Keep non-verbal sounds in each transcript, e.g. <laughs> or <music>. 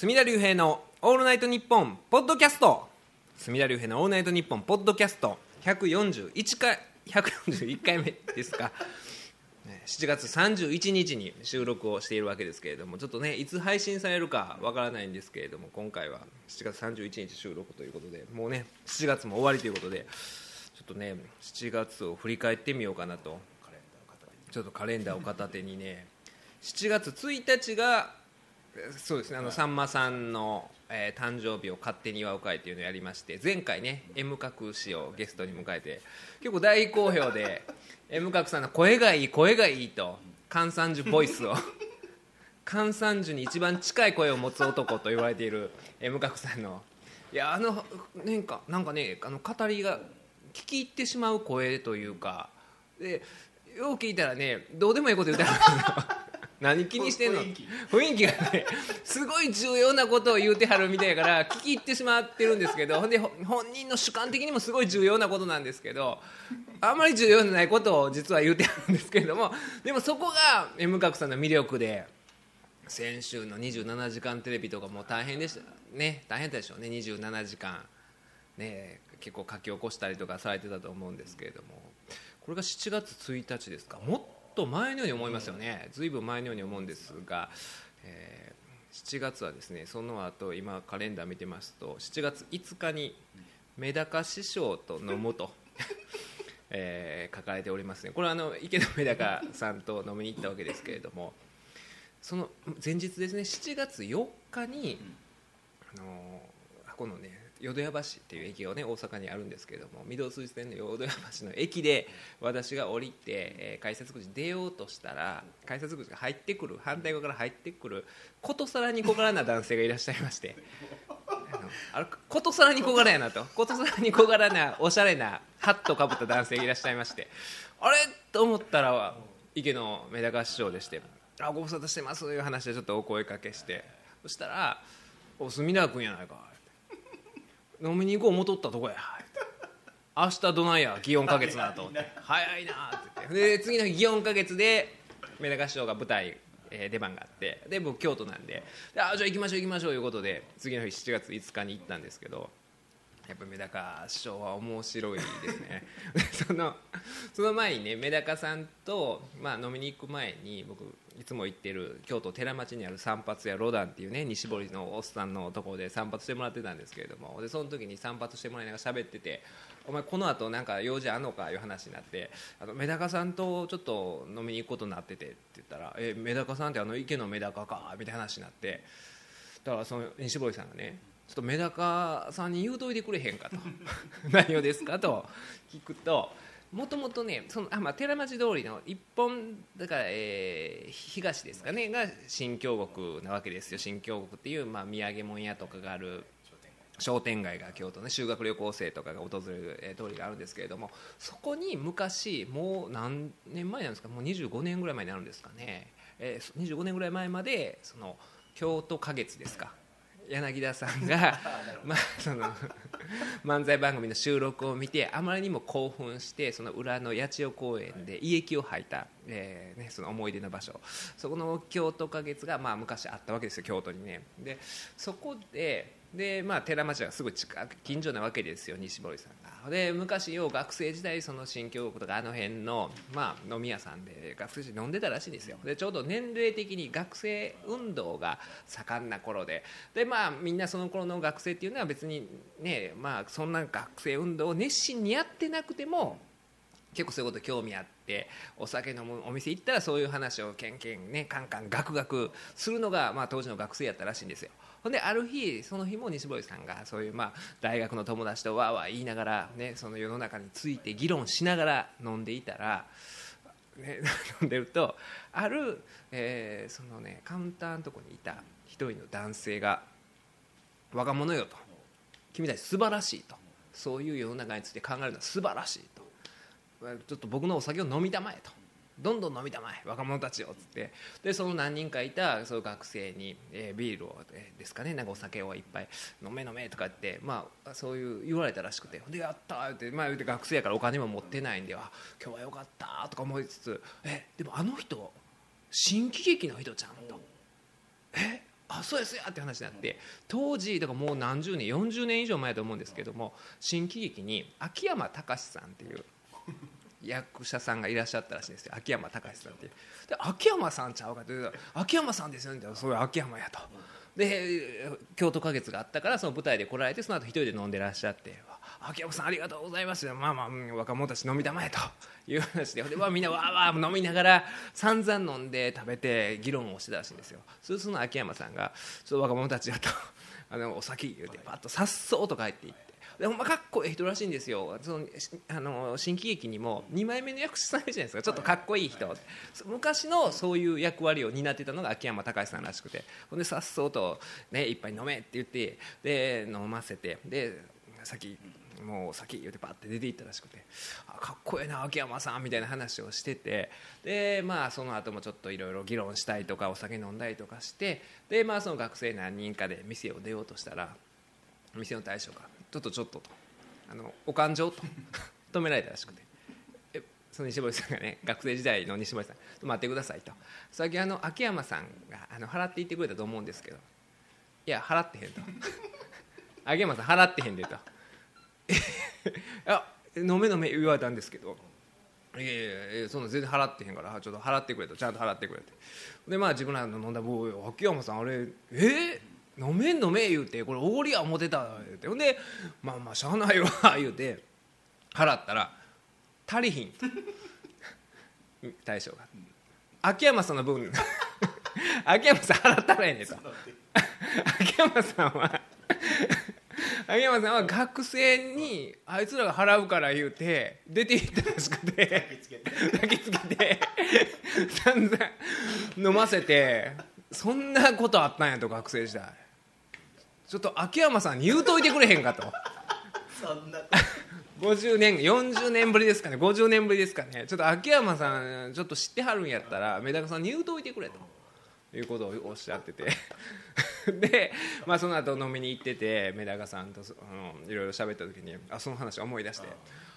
隅田隆平の「オールナイトニッポン」ポッドキャスト。隅田隆平の「オールナイトニッポン」ポッドキャスト。141回141回目ですか。7月31日に収録をしているわけですけれどもちょっとねいつ配信されるかわからないんですけれども今回は7月31日収録ということでもうね7月も終わりということでちょっとね7月を振り返ってみようかなと。ちょっとカレンダーを片手にね7月1日がそうですね。あのさんまさんの、えー誕生日を勝手に祝う会っていうのをやりまして前回ね M 角氏をゲストに迎えて結構大好評で <laughs> M 角さんの声がいい声がいいと関三樹ボイスを関三樹に一番近い声を持つ男と言われている M 角さんのいやあのなんかなんかねあの語りが聞き入ってしまう声というかでよう聞いたらねどうでもいいこと言ってはるんですよ何気にしてんの？雰囲気。がねすごい重要なことを言うてはるみたいやから聞き入ってしまってるんですけどほんでほ本人の主観的にもすごい重要なことなんですけどあんまり重要じゃないことを実は言うてはるんですけれどもでもそこが M 角さんの魅力で先週の27時間テレビとかも大変でした。ね大変でしょうね27時間。ね結構書き起こしたりとかされてたと思うんですけれども。これが7月1日ですか？もっとと前のように思いますよねずいぶん前のように思うんですが、えー7月はですねその後今カレンダー見てますと7月5日にメダカ師匠と飲むと。<laughs> えー書かれておりますねこれはあの池田メダカさんと飲みに行ったわけですけれどもその前日ですね7月4日に、あのこのね淀屋橋っていう駅がね大阪にあるんですけれども御堂筋線の淀屋橋の駅で私が降りて、えー改札口出ようとしたら改札口が入ってくる反対側から入ってくることさらに小柄な男性がいらっしゃいまして。あのことさらに小柄やなと。ことさらに小柄なおしゃれなハットかぶった男性がいらっしゃいまして。あれ？と思ったら池のメダカ師匠でして「あご無沙汰してます」という話でちょっとお声かけして。そしたら「お隅田君やないか」飲みに行こう思っとったとこや」明日どないや祇園花月なと思って。<laughs> 早いなって言って。で次の日祇園花月でメダカ師匠が舞台、えー出番があって。で僕京都なんで。であじゃあ行きましょう行きましょういうことで次の日7月5日に行ったんですけどやっぱメダカ師匠は面白いですね。で <laughs> そのその前にねメダカさんと、まあ、飲みに行く前に僕いつも行ってる京都寺町にある散髪屋ロダンっていうね西堀のおっさんのところで散髪してもらってたんですけれどもでその時に散髪してもらいながら喋ってて「お前この後なんか用事あんのか?」いう話になってあのメダカさんとちょっと飲みに行くことになっててって言ったら「えメダカさんってあの池のメダカか」みたいな話になってだからその西堀さんがねちょっとメダカさんに言うといてくれへんかと <laughs> 何をですかと聞くともともとねそのあ、まあ、寺町通りの一本だから、えー東ですかねが新京極なわけですよ。新京極っていう、まあ、土産物屋とかがある商店街が京都ね修学旅行生とかが訪れる、通りがあるんですけれどもそこに昔もう何年前なんですか？もう25年ぐらい前になるんですかね、えー25年ぐらい前までその京都花月ですか。柳田さんが、<laughs> まあ、その漫才番組の収録を見てあまりにも興奮してその裏の八千代公園で胃液を吐いた、えーね、その思い出の場所。そこの京都花月が、まあ、昔あったわけですよ京都にね。でそこでで、まあ、寺町がすぐ近く近所なわけですよ西堀さんが。で昔よう学生時代その新京極とかあの辺の、まあ、飲み屋さんで学生時代飲んでたらしいんですよ。でちょうど年齢的に学生運動が盛んな頃で。で、まあ、みんなその頃の学生っていうのは別にね、まあ、そんな学生運動を熱心にやってなくても結構そういうこと興味あってお酒飲むお店行ったらそういう話をけんけんねカンカンガクガクするのが、まあ、当時の学生やったらしいんですよ。ほんである日その日も西堀さんがそういう、まあ、大学の友達とわーわー言いながら、ね、その世の中について議論しながら飲んでいたら、ね、<laughs> 飲んでるとある、えーそのねカウンターのとこにいた一人の男性が「若者よ」と「君たち素晴らしい」と「そういう世の中について考えるのは素晴らしい」と。ちょっと僕のお酒を飲みたまえと。どんどん飲みたまえ若者たちをっつって。でその何人かいたその学生に、えービールを、えーですかねなんかお酒をいっぱい飲め飲めとかって、まあ、そういう言われたらしくてでやったって,、まあ、言うて学生やからお金も持ってないんであ今日はよかったとか思いつつえでもあの人新喜劇の人ちゃんと。えあそうですよって話になって当時だからもう何十年40年以上前だと思うんですけども新喜劇に秋山隆さんっていう役者さんがいらっしゃったらしいんですよ秋山隆さんってで秋山さんちゃうかって言うと秋山さんですよねそういう秋山やと。で京都花月があったからその舞台で来られてその後一人で飲んでらっしゃって秋山さんありがとうございますまあまあ、若者たち飲みたまえと。いう話でで、まあ、みんなわーわー飲みながら散々飲んで食べて議論をしてたらしいんですよ。そうすると秋山さんが「ちょっと若者たちだとあのお酒言うてパッとさっそうと帰っていって。でほんまかっこいい人らしいんですよ。そのあの新喜劇にも2枚目の役者さんいるじゃないですか。ちょっとかっこいい人。昔のそういう役割を担ってたのが秋山隆さんらしくて。ほんでさっそうと、ね、一杯飲めって言ってで飲ませて。で先もう先言うてパッて出ていったらしくて。あかっこええな秋山さんみたいな話をしてて。でまあその後もちょっといろいろ議論したりとかお酒飲んだりとかして。でまあその学生何人かで店を出ようとしたら店の大将が「ちょっとちょっと」と「あのお勘定」と。<laughs> 止められたらしくて。え。その西堀さんがね学生時代の西堀さん「待ってください」と「先あの秋山さんがあの払っていってくれたと思うんですけど。いや払ってへん」と「<laughs> 秋山さん払ってへんで」と。あ飲め飲め言われたんですけど。いやいやいやそんな全然払ってへんからちょっと払ってくれと。ちゃんと払ってくれて。でまあ自分らの飲んだ棒秋山さんあれえ？ー、飲めん飲め言うてこれおごりや思てた言うて。ほんでまあまあしゃあないわ <laughs> 言うて払ったら足りひん。大将が。秋山さんの分。<laughs> 秋山さん払ったらええねんと。秋山さんは秋山さんは学生にあいつらが払うから言うて出て行ったらしくて。抱きつけて散々飲ませてそんなことあったんやと学生時代。ちょっと秋山さんに言うといてくれへんかと。そんな50年40年ぶりですかね。50年ぶりですかね。ちょっと秋山さんちょっと知ってはるんやったらメダカさんに言うといてくれと。いうことをおっしゃってて。<laughs> で、まあ、その後飲みに行っててメダカさんとあのいろいろ喋った時にあその話を思い出して「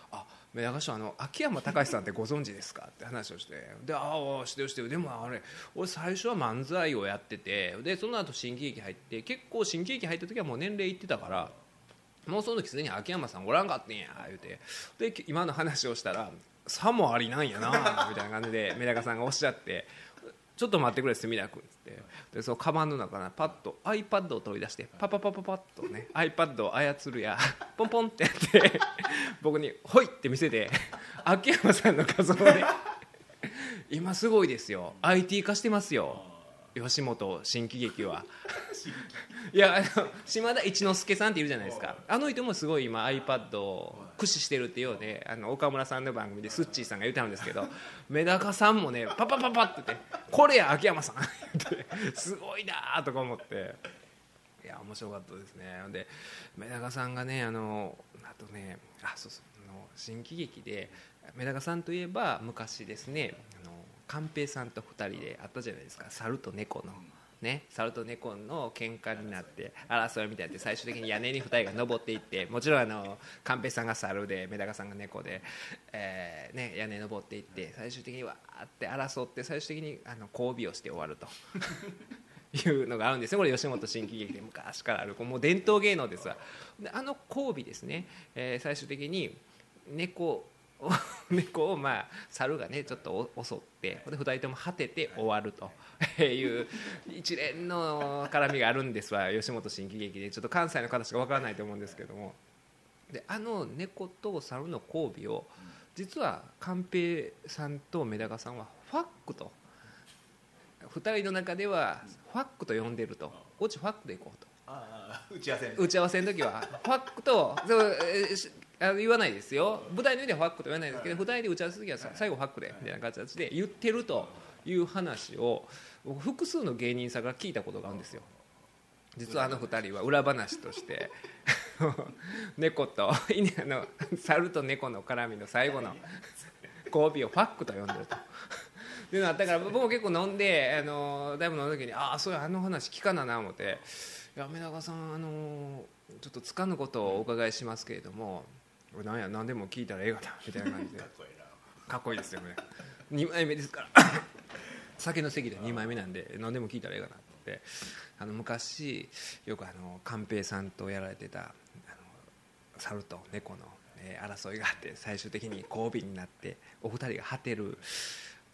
メダカ師匠あの秋山隆さんってご存知ですか?」って話をしてで「ああしてるしてるでもあれ俺最初は漫才をやっててでその後新喜劇入って結構新喜劇入った時はもう年齢いってたから。もうその時すでに秋山さんおらんかってんや言うてで今の話をしたらさもありなんやなみたいな感じでメダカさんがおっしゃってちょっと待ってくれ隅田君」っつって。でそのカバンの中からパッと iPad を取り出してパパパパパッとね iPad を操るや <laughs> ポンポンってやって僕に「ほい!」って見せて秋山さんの画像で今すごいですよ。IT 化してますよ。吉本新喜劇は。<laughs> いやあの島田一之輔さんっているじゃないですか。あの人もすごい今 iPad を駆使してるっていうようであの岡村さんの番組でスッチーさんが言ってたんですけどメダカさんもねパパパパって言って「これや秋山さん」ってすごいなとか思っていや面白かったですねでメダカさんがねあのあとねあそうそうあの新喜劇でメダカさんといえば昔ですねあの寛平さんと2人で会ったじゃないですか猿と猫の。ね、猿と猫の喧嘩になって争いみたいになって最終的に屋根に2人が登っていってもちろんあの寛平さんが猿でメダカさんが猫で、えーね、屋根登っていって最終的にわーって争って最終的にあの交尾をして終わると。<laughs> いうのがあるんですよ。これ吉本新喜劇で昔からあるもう伝統芸能ですわ。であの交尾ですね、えー、最終的に猫 <laughs> 猫をまあ猿がねちょっと襲ってで2人とも果てて終わると。<laughs> いう一連の絡みがあるんですわ。吉本新喜劇で。ちょっと関西の方しかわからないと思うんですけども。であの猫と猿の交尾を実は寛平さんとメダカさんはファックと。2人の中ではファックと呼んでると。オチファックでいこうと。打ち合わせ打ち合わせの時はファックとあの言わないですよ。舞台の上ではファックと言わないですけど舞台で打ち合わせの時は最後ファックでみたいな形で言ってるという話を僕複数の芸人さんから聞いたことがあるんですよ。実はあの2人は裏話として <laughs> 猫とあの猿と猫の絡みの最後の交尾をファックと呼んでると。っていうのあったから僕も結構飲んであのだいぶ飲んだ時にああそういうあの話聞かなな思って「いや目長さんあのちょっとつかぬことをお伺いしますけれどもなんや何でも聞いたらええがなみたいな感じで。<laughs> かっこいいですよね。2枚目ですから。<laughs> 酒の席で2枚目なんで何でも聞いたらええがなって。あの昔よくあの寛平さんとやられてたあの猿と猫の、えー争いがあって最終的に交尾になってお二人が果てる。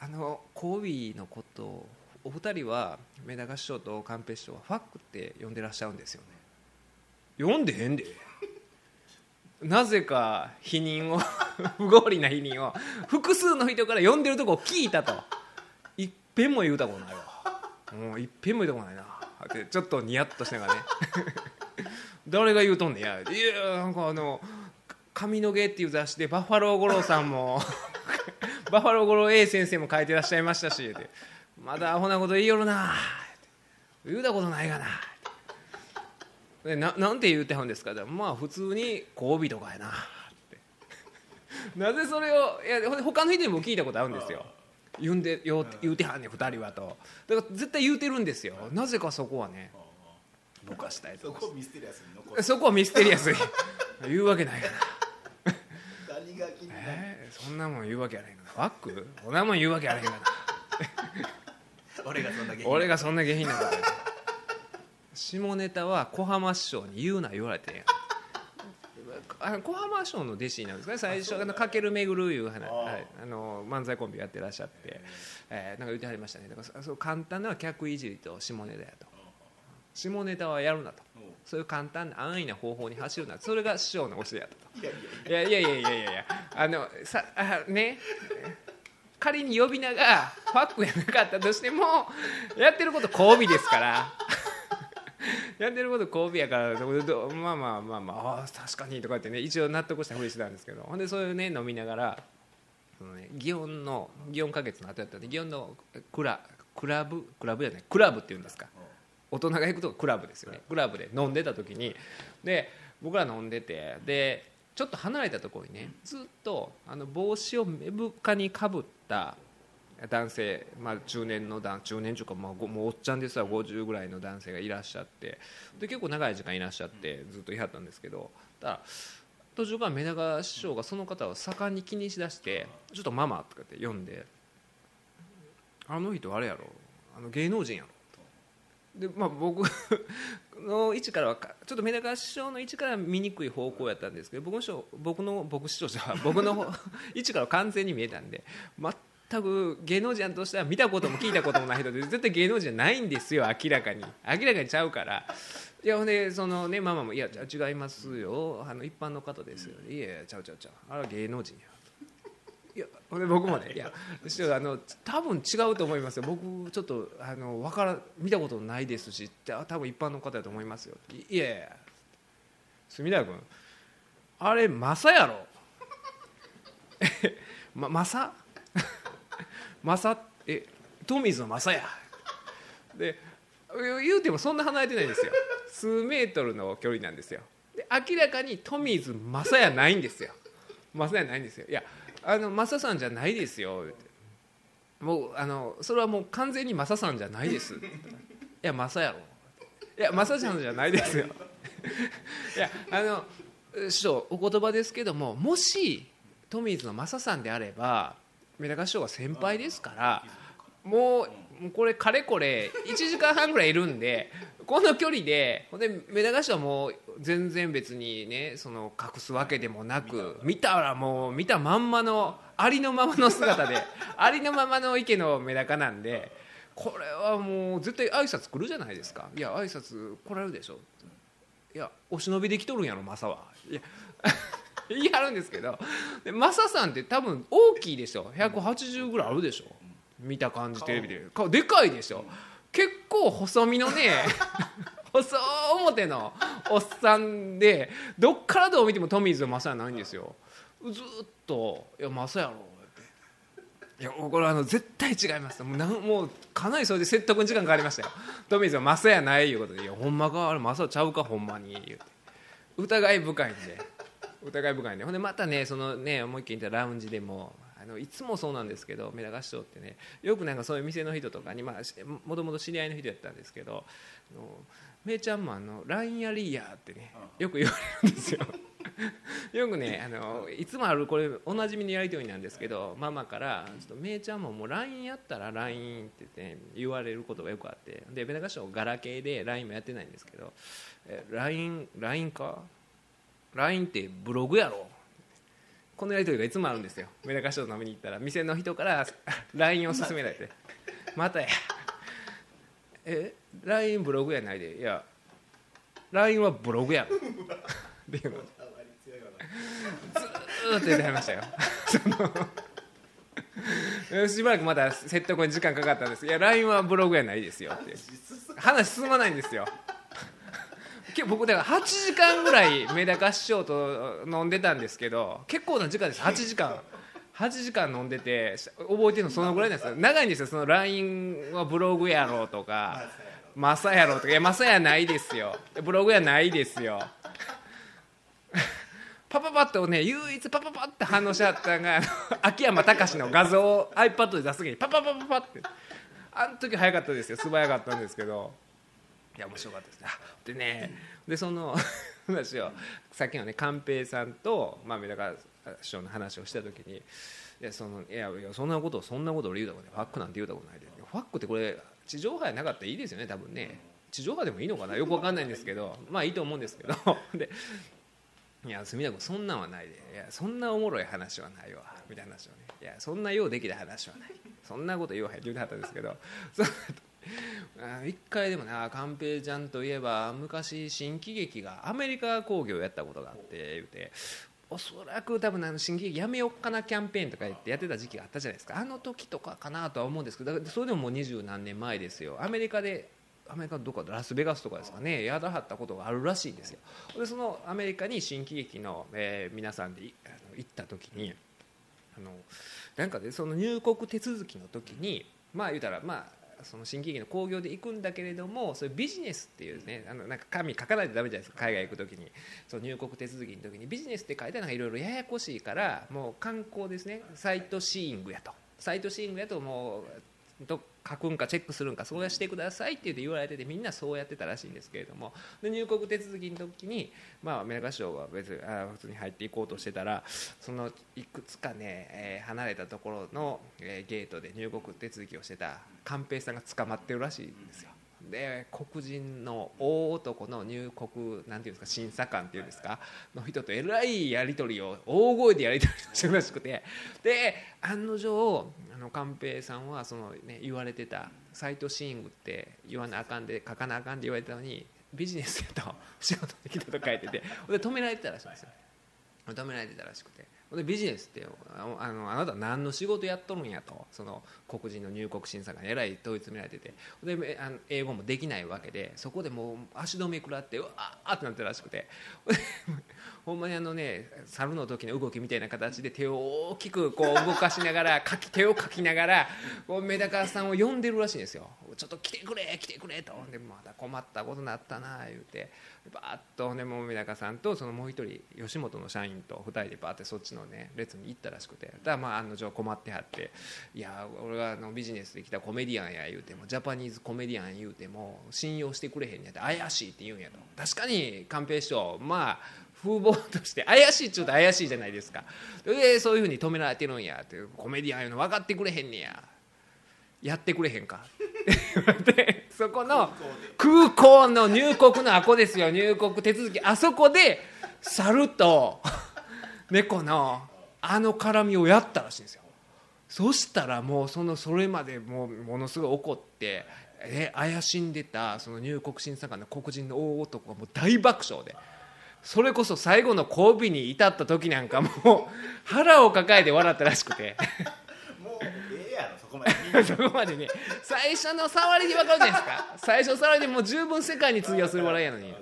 あの交尾のことをお二人はメダカ師匠と寛平師匠はファックって呼んでらっしゃるんですよね。読んでへんでなぜか否認を <laughs> 不合理な否認を複数の人から読んでるとこを聞いたと。いっぺんも言うたことないわ。もういっぺんも言うたことないな。ってちょっとニヤッとしながらね。<laughs> 誰が言うとんねん。いやいやなんかあの「髪の毛」っていう雑誌でバッファロー五郎さんも <laughs> バッファロー五郎 A 先生も書いてらっしゃいましたしまだアホなこと言いよるな。言うたことないがな。でななんて言うてはんですか？まあ普通に交尾とかやな。っ <laughs> てなぜそれをいや他の人にも聞いたことあるんですよ。言うんでよ言うてはんねん2人はと。だから絶対言うてるんですよ。なぜかそこはね。僕はしたいと。そこミステリアスに残する。そこはミステリアスに。言うわけないかな何が気になる？えーそんなもん言うわけやないかなファック？そんなもん言うわけやないかな <laughs> 俺がそんな下品なことや下ネタは小浜師匠に言うな言われてんや。<laughs> あの小浜師匠の弟子なんですね。最初あのかけるめぐるいう話。あの漫才コンビやってらっしゃって、えー、なんか言ってはりましたね。だからそう簡単な客いじりと下ネタやと。下ネタはやるなと。そういう簡単な安易な方法に走るなそれが師匠の教えやと。いやいやいや。いやいやいやあのさあね。仮に呼び名がファックやなかったとしてもやってること交尾ですから。<laughs> やってること交尾やからまあまあまあまああー確かにとか言ってね一応納得したふりしてたんですけどほんでそういうね飲みながらその、ね、祇園の祇園花月の後やったんで祇園のクラクラブクラブじゃないクラブっていうんですか。大人が行くとこクラブですよね。クラブで飲んでた時に。で僕ら飲んでてでちょっと離れたところにねずっとあの帽子を目深にかぶった男性、まあ、中年の男中年というか、まあ、もうおっちゃんですわ50ぐらいの男性がいらっしゃって。で結構長い時間いらっしゃってずっといはったんですけど。ただ途中からメダカ師匠がその方を盛んに気にしだして「ちょっとママ」とかって呼んで「あの人あれやろあの芸能人やろ」でまあ、僕の位置からはちょっとメダカ師匠の位置から見にくい方向やったんですけど僕の師匠僕の僕師匠じゃ僕の <laughs> 位置からは完全に見えたんで全く芸能人としては見たことも聞いたこともない人で絶対芸能人じゃないんですよ明らかに。明らかにちゃうから。いやほんでそのねママも「いや違いますよ。あの一般の方ですよ」いやいやちゃうちゃうちゃう。あれは芸能人や」いやほんで僕もねいや師匠あの多分違うと思いますよ。僕ちょっとあのわから見たことないですしってあ多分一般の方だと思いますよ。いいやいや。隅田君あれマサやろ。まマサ？マサえトミーズのマサや。で言うてもそんな離れてないんですよ。数メートルの距離なんですよ。で明らかにトミーズマサやないんですよ。マサやないんですよ。いやあのマサさんじゃないですよ。もうあのそれはもう完全にマサさんじゃないです。いやマサやろ。いやマサちゃんじゃないですよ。いやあの師匠お言葉ですけどももしトミーズのマサさんであればメダカ師匠は先輩ですからもうこれかれこれ1時間半ぐらいいるんでこの距離でほんでメダカ師匠はもう全然別にねその隠すわけでもなく見たらもう見たまんまのありのままの姿で <laughs> ありのままの池のメダカなんでこれはもう絶対挨拶来るじゃないですか。いや挨拶来られるでしょ。いやお忍びで来とるんやろマサは。いや言い張るんですけどでマサさんって多分大きいでしょ180ぐらいあるでしょ。見た感じテレビで。顔でかいでしょ結構細身のね <laughs> 細表のおっさんでどっからどう見てもトミーズのマサやないんですよ。ずーっと「いやマサやろ」って。いやこれはあの絶対違います。もうなんもうかなりそれで説得に時間かかりましたよ。トミーズはマサやないいうことで「いやほんまかあれマサちゃうかほんまに」言うて。疑い深いんで疑い深いんでほんでまたねそのね思いっきり行ったラウンジでもあのいつもそうなんですけどメダカ師匠ってねよくなんかそういう店の人とかにまあしもともと知り合いの人やったんですけどあの「めいちゃんもあの LINE やりや」ってねよく言われるんですよ。<laughs> よくねあのいつもあるこれおなじみのやり取りなんですけどママから「ちょっとめいちゃんももう LINE やったら LINE」って言って、ね、言われることがよくあってでメダカショーガラケーで LINE もやってないんですけど「え LINE, LINE か？?LINE ってブログやろ?」このやり取りがいつもあるんですよ。メダカショー飲みに行ったら。店の人から <laughs> LINE を勧められて「またや」え LINE ブログやないで。いや LINE はブログやろ。っていうの。ずーっと言ってはりましたよ。<laughs> その <laughs> しばらくまだ説得に時間かかったんです。いや LINE はブログやないですよって。話進まないんですよ。結構 <laughs> 僕だから8時間ぐらいメダカ師匠と飲んでたんですけど結構な時間です。8時間。8時間飲んでて覚えてるのそのぐらいなんです。よ長いんですよ。その LINE はブログやろうとかマサやろうとか。いやマサやないですよ。ブログやないですよ。<laughs> パパパッとね唯一パパパって反応しはったのが秋山隆の画像を iPad で出す時にパパパパパって。あの時早かったですよ。素早かったんですけど。いや面白かったです。ねあでねでその <laughs> 話をさっきのね寛平さんと、まあ、メダカ師匠の話をした時にいやそのいやいやそんなことそんなこと俺言うたことない。ファックなんて言うたことないで。ファックってこれ地上波やなかったらいいですよね多分ね。地上波でもいいのかな？よくわかんないんですけど。まあいいと思うんですけど。<laughs> でいや隅田君そんなんはないで。いやそんなおもろい話はないわ。みたいな話をね。いやそんなようできた話はない。そんなこと言わへんって言うてはったんですけど。<laughs> そ <laughs> 一回でもな寛平ちゃんといえば昔新喜劇がアメリカ興行やったことがあって言うておそらく多分あの新喜劇やめよっかなキャンペーンとか言ってやってた時期があったじゃないですか。あの時とかかなとは思うんですけどそれでももう二十何年前ですよ。アメリカでアメリカどこかラスベガスとかですかねやらはったことがあるらしいんですよ。でそのアメリカに新喜劇の、えー皆さんであの行った時にあのなんかでその入国手続きの時にまあ言うたらまあその新喜劇の興行で行くんだけれどもそれビジネスっていうねあのなんか紙書かないとダメじゃないですか海外行く時に。その入国手続きの時に。ビジネスって書いてあるのがいろいろややこしいからもう観光ですね。サイトシーイングやと。サイトシーングやともうどっ書くんかチェックするんかそうやしてくださいって言われててみんなそうやってたらしいんですけれどもで入国手続きの時にまあメリカ省は別にあ普通に入っていこうとしてたらそのいくつかね、えー離れたところの、えーゲートで入国手続きをしてた寛平さんが捕まってるらしいんですよ。で黒人の大男の入国なんていうんですか審査官っていうんですかの人とえらいやり取りを大声でやり取りしてるらしくてで案の定あの寛平さんはその、ね、言われてたサイトシーングって言わなあかんで書かなあかんって言われたのにビジネスやと仕事できたと書いててで止められてたらしいんですよ。止められてたらしくて。でビジネスってあのあなた何の仕事やっとるんやと。その黒人の入国審査がえらい問い詰められてて。であの英語もできないわけでそこでもう足止め食らってうわーってなってるらしくて。ほんまにあのね猿の時の動きみたいな形で手を大きくこう動かしながら <laughs> かき手をかきながらこうメダカさんを呼んでるらしいんですよ。ちょっと来てくれ来てくれと。でまた困ったことになったな言うて。バーッとねもうメダカさんとそのもう一人吉本の社員と二人でバーってそっちのね列に行ったらしくて。だまあ案の定困ってはって。いや俺はあのビジネスで来たコメディアンや言うてもジャパニーズコメディアン言うても信用してくれへんねやって怪しいって言うんやと。確かに寛平師匠まあ風貌として怪しいちゅうと怪しいじゃないですか。でそういうふうに止められてるんや。ってコメディアンいうの分かってくれへんねや。やってくれへんか。って言われてそこの空港の入国のあこですよ。入国手続き。あそこで猿と猫のあの絡みをやったらしいんですよ。そしたらもうそのそれまでもうものすごい怒ってえ怪しんでたその入国審査官の黒人の大男がもう大爆笑で。それこそ最後の交尾に至った時なんかもう腹を抱えて笑ったらしくて。もうええやろそこまで。<laughs> そこまでね。最初の触りで分かるじゃないですか。最初の触りでもう十分世界に通用する笑いやのに。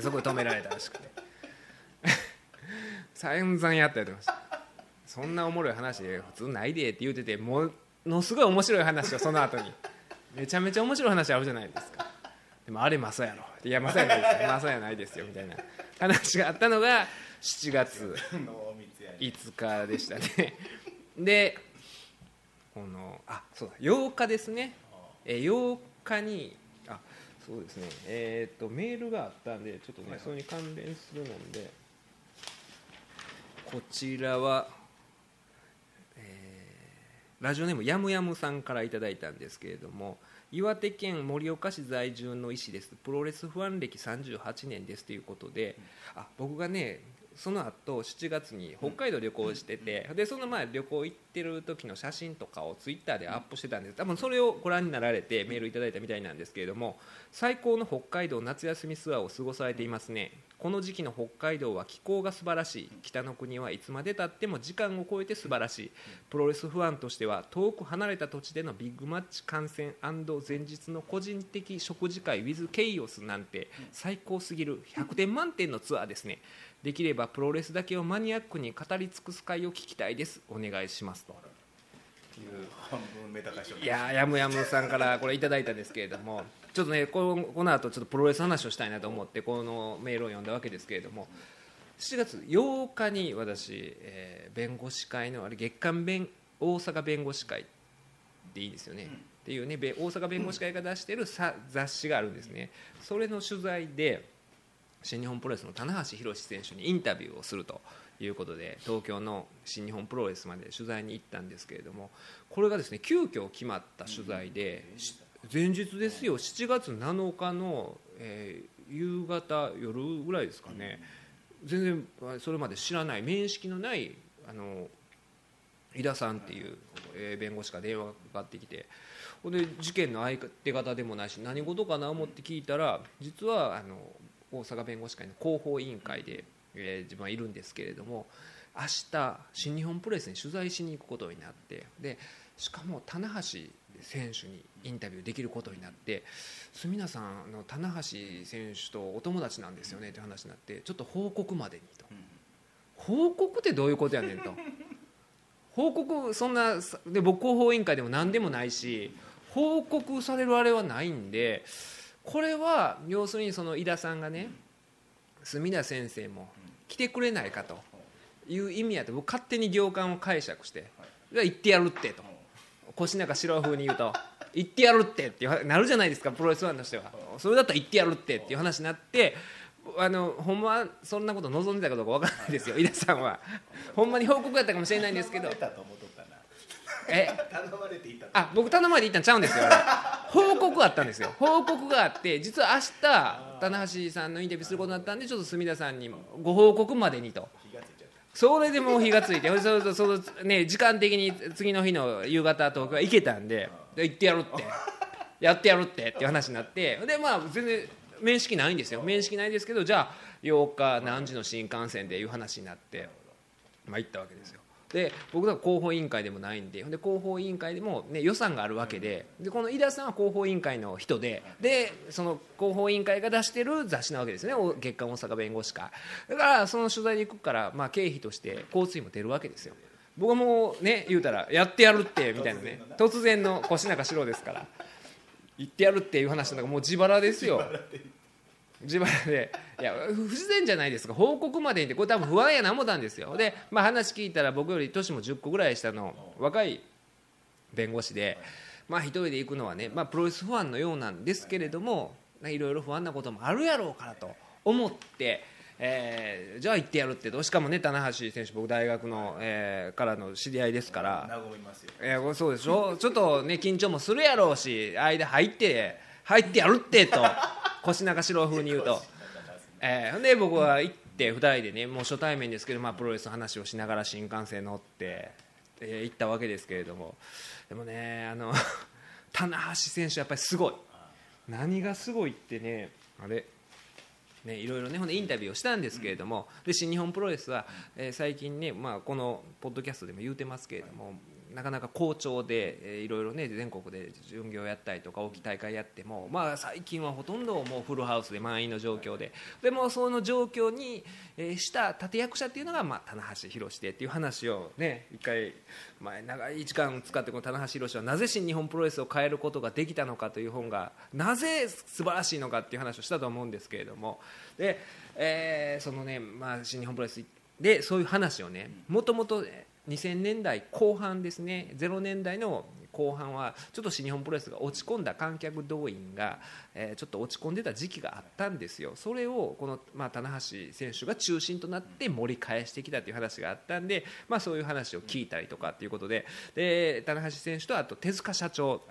そこで止められたらしくて。<laughs> 散々やってやってましたそんなおもろい話普通ないでって言うててものすごい面白い話をその後に。めちゃめちゃ面白い話あるじゃないですか。でもあれマサやろいやマサやないですよマサやないですよみたいな話があったのが7月濃密やね5日でしたね。でこのあそうだ8日ですね。えー8日にあそうですね。えーっとメールがあったんでちょっとねそれに関連するのでこちらは、えーラジオネームやむやむさんからいただいたんですけれども岩手県盛岡市在住の医師です。プロレスファン歴38年ですということであ僕がねその後7月に北海道旅行しててでその前旅行行ってる時の写真とかをツイッターでアップしてたんです。多分それをご覧になられてメールいただいたみたいなんですけれども最高の北海道夏休みツアーを過ごされていますね。この時期の北海道は気候が素晴らしい。北の国はいつまでたっても時間を超えて素晴らしい。プロレスファンとしては遠く離れた土地でのビッグマッチ観戦前日の個人的食事会 with ケイオスなんて最高すぎる。100点満点のツアーですねできればプロレスだけをマニアックに語り尽くす会を聞きたいです。お願いしますと。半分メタ化しいやーやむやむさんからこれいただいたんですけれども。ちょっとねこのこの後ちょっとプロレスの話をしたいなと思ってこのメールを読んだわけですけれども。7月8日に私、えー弁護士会のあれ月刊弁大阪弁護士会でいいですよね、っていうねべ大阪弁護士会が出してるさ雑誌があるんですね。それの取材で新日本プロレスの棚橋宏選手にインタビューをするということで東京の新日本プロレスまで取材に行ったんですけれどもこれがですね急遽決まった取材で前日ですよ7月7日の、えー夕方夜ぐらいですかね。全然それまで知らない面識のないあの井田さんっていう、えー弁護士から電話がかかってきてほんで事件の相手方でもないし何事かな思って聞いたら実はあの大阪弁護士会の広報委員会で、えー自分はいるんですけれども明日新日本プロレスに取材しに行くことになってでしかも棚橋選手にインタビューできることになって住田さんの棚橋選手とお友達なんですよねという話になってちょっと報告までにと。報告ってどういうことやねんと。<laughs> 報告そんなで僕広報委員会でも何でもないし報告されるあれはないんでこれは要するにその井田さんがね住田先生も来てくれないかとい。う意味やと僕勝手に行間を解釈して言ってやるってと。腰中白風に言うと <laughs> 言ってやるってってなるじゃないですかプロレスファンとしてはそれだったら言ってやるってっていう話になってあのほんまはそんなこと望んでたかどうかわからないですよ井田さんは。ほんまに報告やったかもしれないんですけどえ頼まれていたあ僕頼まれて行ったんちゃうんですよ。報告あったんですよ。<laughs> 報告があって実は明日棚橋さんのインタビューすることになったんでちょっと住田さんにご報告までにと。それでもう火がついてそそそそね時間的に次の日の夕方東京は行けたんでで行ってやるって。やってやるってっていう話になって。でまあ全然面識ないんですよ。面識ないですけどじゃあ8日何時の新幹線でいう話になってまあ行ったわけですよで僕らは広報委員会でもないんでで広報委員会でも、ね、予算があるわけででこの井田さんは広報委員会の人ででその広報委員会が出してる雑誌なわけですねお月刊大阪弁護士会。だからその取材に行くから、まあ、経費として交通費も出るわけですよ。僕はもうね言うたらやってやるってみたいなね。突然の腰中四郎ですから。<laughs> 言ってやるっていう話なんかもう自腹ですよ自腹で。いや不自然じゃないですか。報告までにってこれ多分不安やな思ったんですよ。で、まあ、話聞いたら僕より年も10個ぐらい下の若い弁護士で、まあ、一人で行くのはね、まあ、プロレスファンのようなんですけれどもいろいろ不安なこともあるやろうからと思って、えーじゃあ行ってやるってと。しかもね棚橋選手僕大学の、えーからの知り合いですから。た和みますよ。えー、そうでしょ？ちょっとね緊張もするやろうし間入って入ってやるってと腰中四郎風に言うと、えー、で僕は行って2人でねもう初対面ですけど、まあ、プロレスの話をしながら新幹線乗って、えー行ったわけですけれども。でもねあの <laughs> 棚橋選手やっぱりすごい。何がすごいってねあれね、いろいろねほんでインタビューをしたんですけれども、で新日本プロレスは、えー最近ね、まあ、このポッドキャストでも言うてますけれども、なかなか好調で、えーいろいろね全国で巡業やったりとか大きい大会やっても、まあ、最近はほとんどもうフルハウスで満員の状況で。でもその状況に、えーした立役者っていうのが、まあ、棚橋宏でっていう話をね一回前長い時間使ってこの棚橋宏はなぜ新日本プロレスを変えることができたのかという本がなぜ素晴らしいのかっていう話をしたと思うんですけれども。で、えーそのね、まあ、新日本プロレスでそういう話をねもともと2000年代後半ですね。0年代の後半はちょっと新日本プロレスが落ち込んだ観客動員が、えちょっと落ち込んでた時期があったんですよ、それをこの、まあ、棚橋選手が中心となって盛り返してきたという話があったんで、まあ、そういう話を聞いたりとかっていうことで。で棚橋選手とあと手塚社長。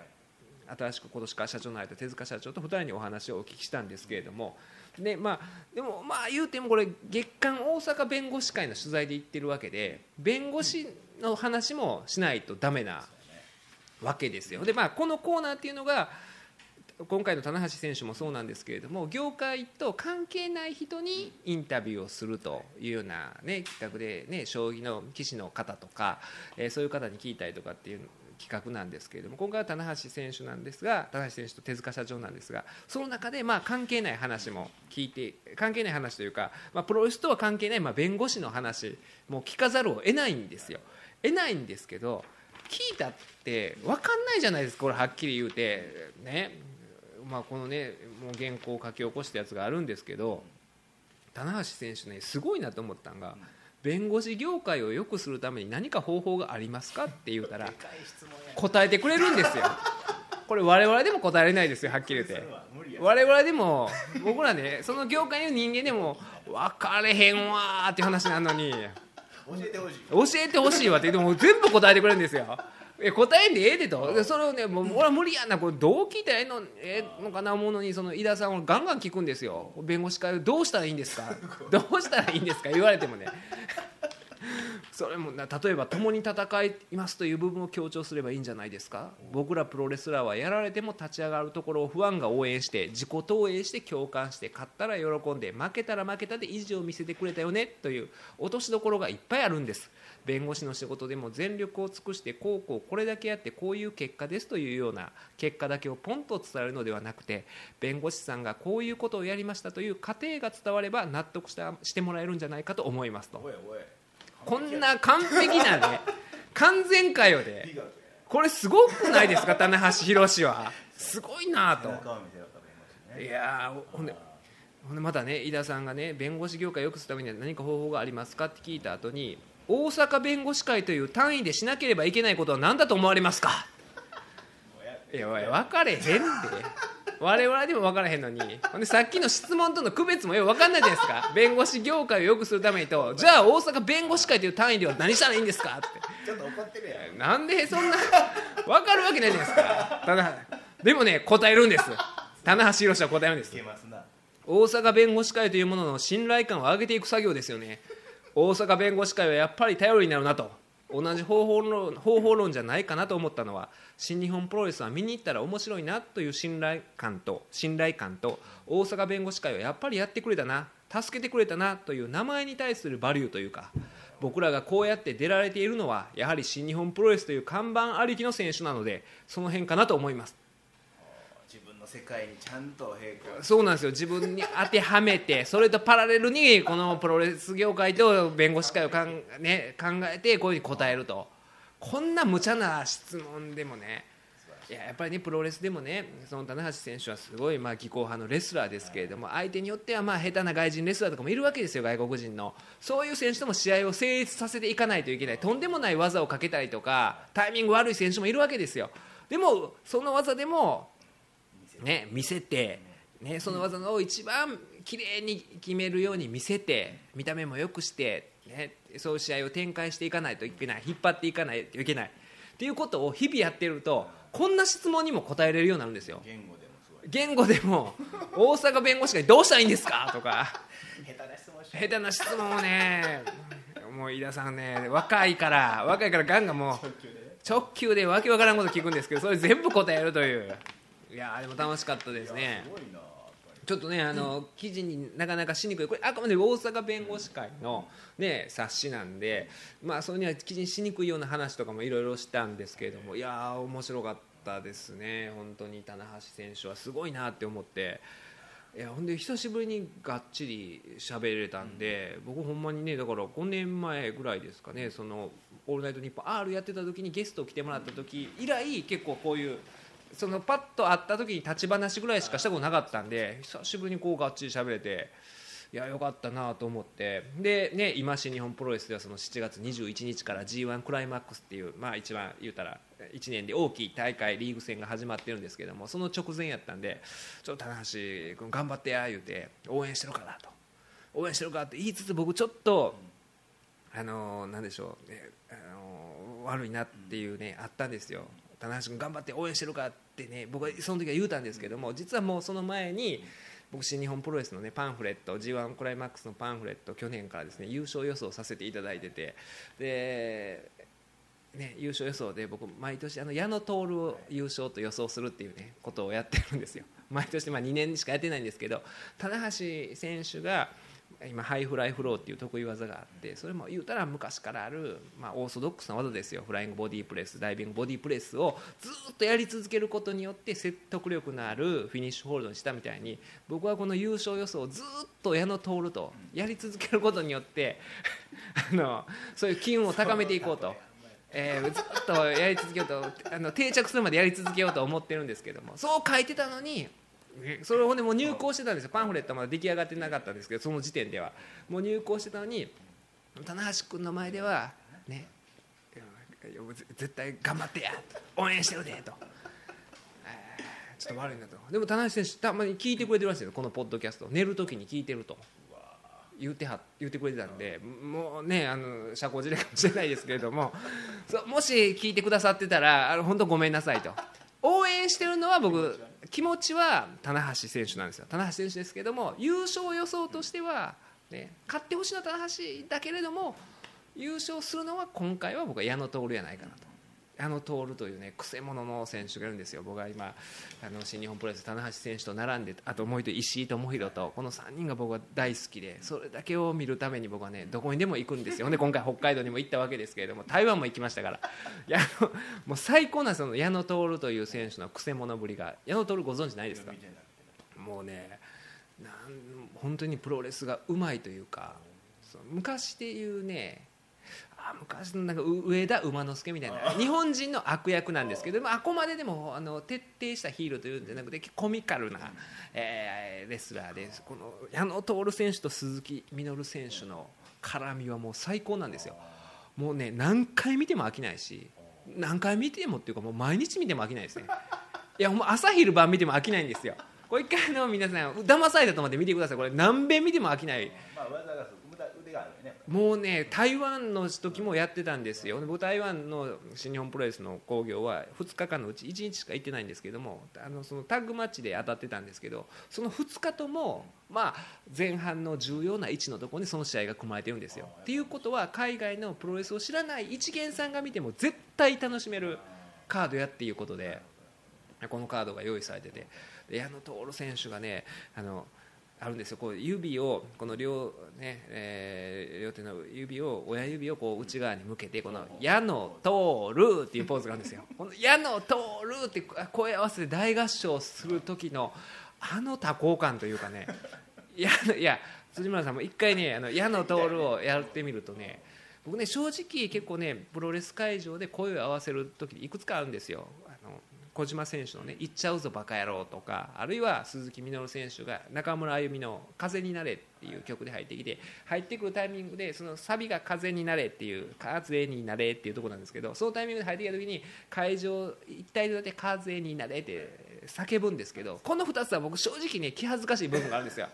新しく今年から社長になれた手塚社長と2人にお話をお聞きしたんですけれども。で,、まあ、でもまあ言うてもこれ月刊大阪弁護士会の取材で言ってるわけで弁護士の話もしないとダメなわけですよ。で、まあ、このコーナーっていうのが今回の棚橋選手もそうなんですけれども業界と関係ない人にインタビューをするというような、ね、企画で、ね、将棋の棋士の方とか、えーそういう方に聞いたりとかっていう企画なんですけれども今回は棚橋選手なんですが棚橋選手と手塚社長なんですがその中でまあ関係ない話も聞いて関係ない話というか、まあ、プロレスとは関係ないまあ弁護士の話も聞かざるを得ないんですよ。得ないんですけど聞いたって分かんないじゃないですかこれはっきり言うて。ね。まあこのねもう原稿を書き起こしたやつがあるんですけど棚橋選手ねすごいなと思ったのが弁護士業界を良くするために何か方法がありますかって言うたら答えてくれるんですよ。これ我々でも答えられないですよはっきり言って。我々でも僕らねその業界の人間でも分かれへんわーっていう話なのに。教えてほしい。教えてほしいわってでも全部答えてくれるんですよえ答えんでええでと。でそれをねもう俺は無理やんな。これどう聞いたらええのええのかな思うのにその井田さんをガンガン聞くんですよ。弁護士会どうしたらいいんですか？<laughs> どうしたらいいんですか？言われてもね。<laughs> それもな例えば共に戦いますという部分を強調すればいいんじゃないですか？僕らプロレスラーはやられても立ち上がるところを不安が応援して自己投影して共感して勝ったら喜んで負けたら負けたで意地を見せてくれたよねという落としどころがいっぱいあるんです弁護士の仕事でも全力を尽くしてこうこうこれだけやってこういう結果ですというような結果だけをポンと伝えるのではなくて弁護士さんがこういうことをやりましたという過程が伝われば納得したしてもらえるんじゃないかと思いますと。おいおい。こんな完璧なね完全かよ美で。これすごくないですか棚橋宏は。すごいなと。いやーほんでほんでまたね井田さんがね弁護士業界を良くするためには何か方法がありますかって聞いた後に大阪弁護士会という単位でしなければいけないことは何だと思われますか？<laughs> いやおい分かれへんで。我々でも分からへんのに。ほんでさっきの質問との区別もよく分かんないじゃないですか。<laughs> 弁護士業界を良くするためにと。じゃあ大阪弁護士会という単位では何したらいいんですか？って。ちょっと怒ってるやん。なんでそんな分かるわけないじゃないですか。ただでもね答えるんです。棚橋宏は答えるんです。大阪弁護士会というものの信頼感を上げていく作業ですよね大阪弁護士会はやっぱり頼りになるなと。同じ方法論方法論じゃないかなと思ったのは新日本プロレスは見に行ったら面白いなという信頼感と信頼感と大阪弁護士会はやっぱりやってくれたな助けてくれたなという名前に対するバリューというか僕らがこうやって出られているのはやはり新日本プロレスという看板ありきの選手なのでその辺かなと思います。世界にちゃんと並行そうなんですよ。自分に当てはめてそれとパラレルにこのプロレス業界と弁護士会をかん、ね、考えてこういうふうに答えると。こんな無茶な質問でもね。いややっぱりねプロレスでもねその棚橋選手はすごいまあ技巧派のレスラーですけれども相手によってはまあ下手な外人レスラーとかもいるわけですよ外国人の。そういう選手とも試合を成立させていかないといけない。とんでもない技をかけたりとかタイミング悪い選手もいるわけですよ。でもその技でもね、見せて、ね、その技を一番綺麗に決めるように見せて見た目も良くして、ね、そういう試合を展開していかないといけない引っ張っていかないといけないっていうことを日々やってるとこんな質問にも答えれるようになるんですよ。言語でもすごい。言語でも大阪弁護士がどうしたらいいんですか？とか。下手な質問して下手な質問をねもう飯田さんね若いから若いからガンガンもう直球でね。直球でわけわからんこと聞くんですけどそれ全部答えるといういやーでも楽しかったですね。ちょっとねあの記事になかなかしにくい。これあくまで大阪弁護士会の、ね、冊子なんで、まあ、それには記事にしにくいような話とかもいろいろしたんですけれどもいやー面白かったですね。本当に棚橋選手はすごいなって思って。いやほんで久しぶりにがっちり喋れたんで、僕ほんまにねだから5年前ぐらいですかねその「オールナイトニッポン R」やってた時にゲスト来てもらった時以来結構こういうそのパッと会った時に立ち話ぐらいしかしたことなかったんで久しぶりにこうがっちり喋れていやよかったなと思って。で、ね、今新日本プロレスではその7月21日から g 1クライマックスっていう、まあ、一番言うたら1年で大きい大会リーグ戦が始まってるんですけどもその直前やったんでちょっと棚橋君頑張ってや言うて応援してるからと。応援してるかって言いつつ僕ちょっとあのなんでしょう、ね、あの悪いなっていうねあったんですよ。棚橋君頑張って応援してるかってね僕はその時は言うたんですけども実はもうその前に僕新日本プロレスのねパンフレット g 1クライマックスのパンフレット去年からですね優勝予想させていただいててでね、優勝予想で僕毎年あの矢野徹を優勝と予想するっていうねことをやってるんですよ。毎年まあ2年しかやってないんですけど棚橋選手が今ハイフライフローっていう得意技があってそれも言うたら昔からある、まあ、オーソドックスな技ですよフライングボディープレスダイビングボディープレスをずっとやり続けることによって説得力のあるフィニッシュホールドにしたみたいに僕はこの優勝予想をずっと矢野徹とやり続けることによって <laughs> あのそういう機運を高めていこうと。えー、ずっとやり続けようとあの定着するまでやり続けようと思ってるんですけどもそう書いてたのにそれをほんでもう入稿してたんですよ。パンフレットまだ出来上がってなかったんですけどその時点では。もう入稿してたのに棚橋君の前ではね絶対頑張ってや応援してるでと、ちょっと悪いなと。でも棚橋選手たまに聞いてくれてるらしいですこのポッドキャスト。寝る時に聞いてると。言うては言うてくれてたんでもうねあの社交辞令かもしれないですけれども。もし聞いてくださってたらあの本当ごめんなさいと。応援してるのは僕気持ちは棚橋選手なんですよ。棚橋選手ですけども優勝予想としては、ね、勝ってほしいのは棚橋だけれども優勝するのは今回は僕は矢野徹やないかなと。矢野徹というねくせ者の選手がいるんですよ。僕は今あの新日本プロレス棚橋選手と並んであともう一人石井智弘とこの3人が僕は大好きでそれだけを見るために僕はねどこにでも行くんですよ。で今回北海道にも行ったわけですけれども台湾も行きましたから。矢野もう最高なその矢野徹という選手のくせ者ぶりが。矢野徹ご存知ないですか？もうねなん本当にプロレスがうまいというか昔で言うねあ昔のなんか上田馬之助みたいな。日本人の悪役なんですけどあくまででもあの徹底したヒーローというんじゃなくてコミカルな、えー、レスラーでこの矢野徹選手と鈴木みのる選手の絡みはもう最高なんですよ。もうね何回見ても飽きないし何回見てもっていうかもう毎日見ても飽きないですね。<laughs> いやもう朝昼晩見ても飽きないんですよ。これ一回の皆さん騙されたと思って見てください。これ何遍見ても飽きない、まあ、もうね台湾の時もやってたんですよ僕台湾の新日本プロレスの興行は2日間のうち1日しか行ってないんですけどもあのそのタッグマッチで当たってたんですけどその2日とも、まあ、前半の重要な位置のところにその試合が組まれてるんですよ。っていうことは海外のプロレスを知らない一元さんが見ても絶対楽しめるカードやっていうことでこのカードが用意されてて矢野徹選手がねあのあるんですよこう指をこの両,、ねえー、両手の指を親指をこう内側に向けてこの「矢の通る」っていうポーズがあるんですよ。<laughs> この矢の通るって声合わせて大合唱する時のあの多幸感というかねいやいや辻村さんも一回ね「あの矢の通る」をやってみるとね僕ね正直結構ねプロレス会場で声を合わせる時いくつかあるんですよ。小島選手のね「行っちゃうぞバカ野郎」とかあるいは鈴木みのる選手が中村あゆみの「風になれ」っていう曲で入ってきて入ってくるタイミングでそのサビが「風になれ」っていう「風になれ」っていうとこなんですけどそのタイミングで入ってきた時に会場一体となって「風になれ」って叫ぶんですけどこの2つは僕正直ね気恥ずかしい部分があるんですよ。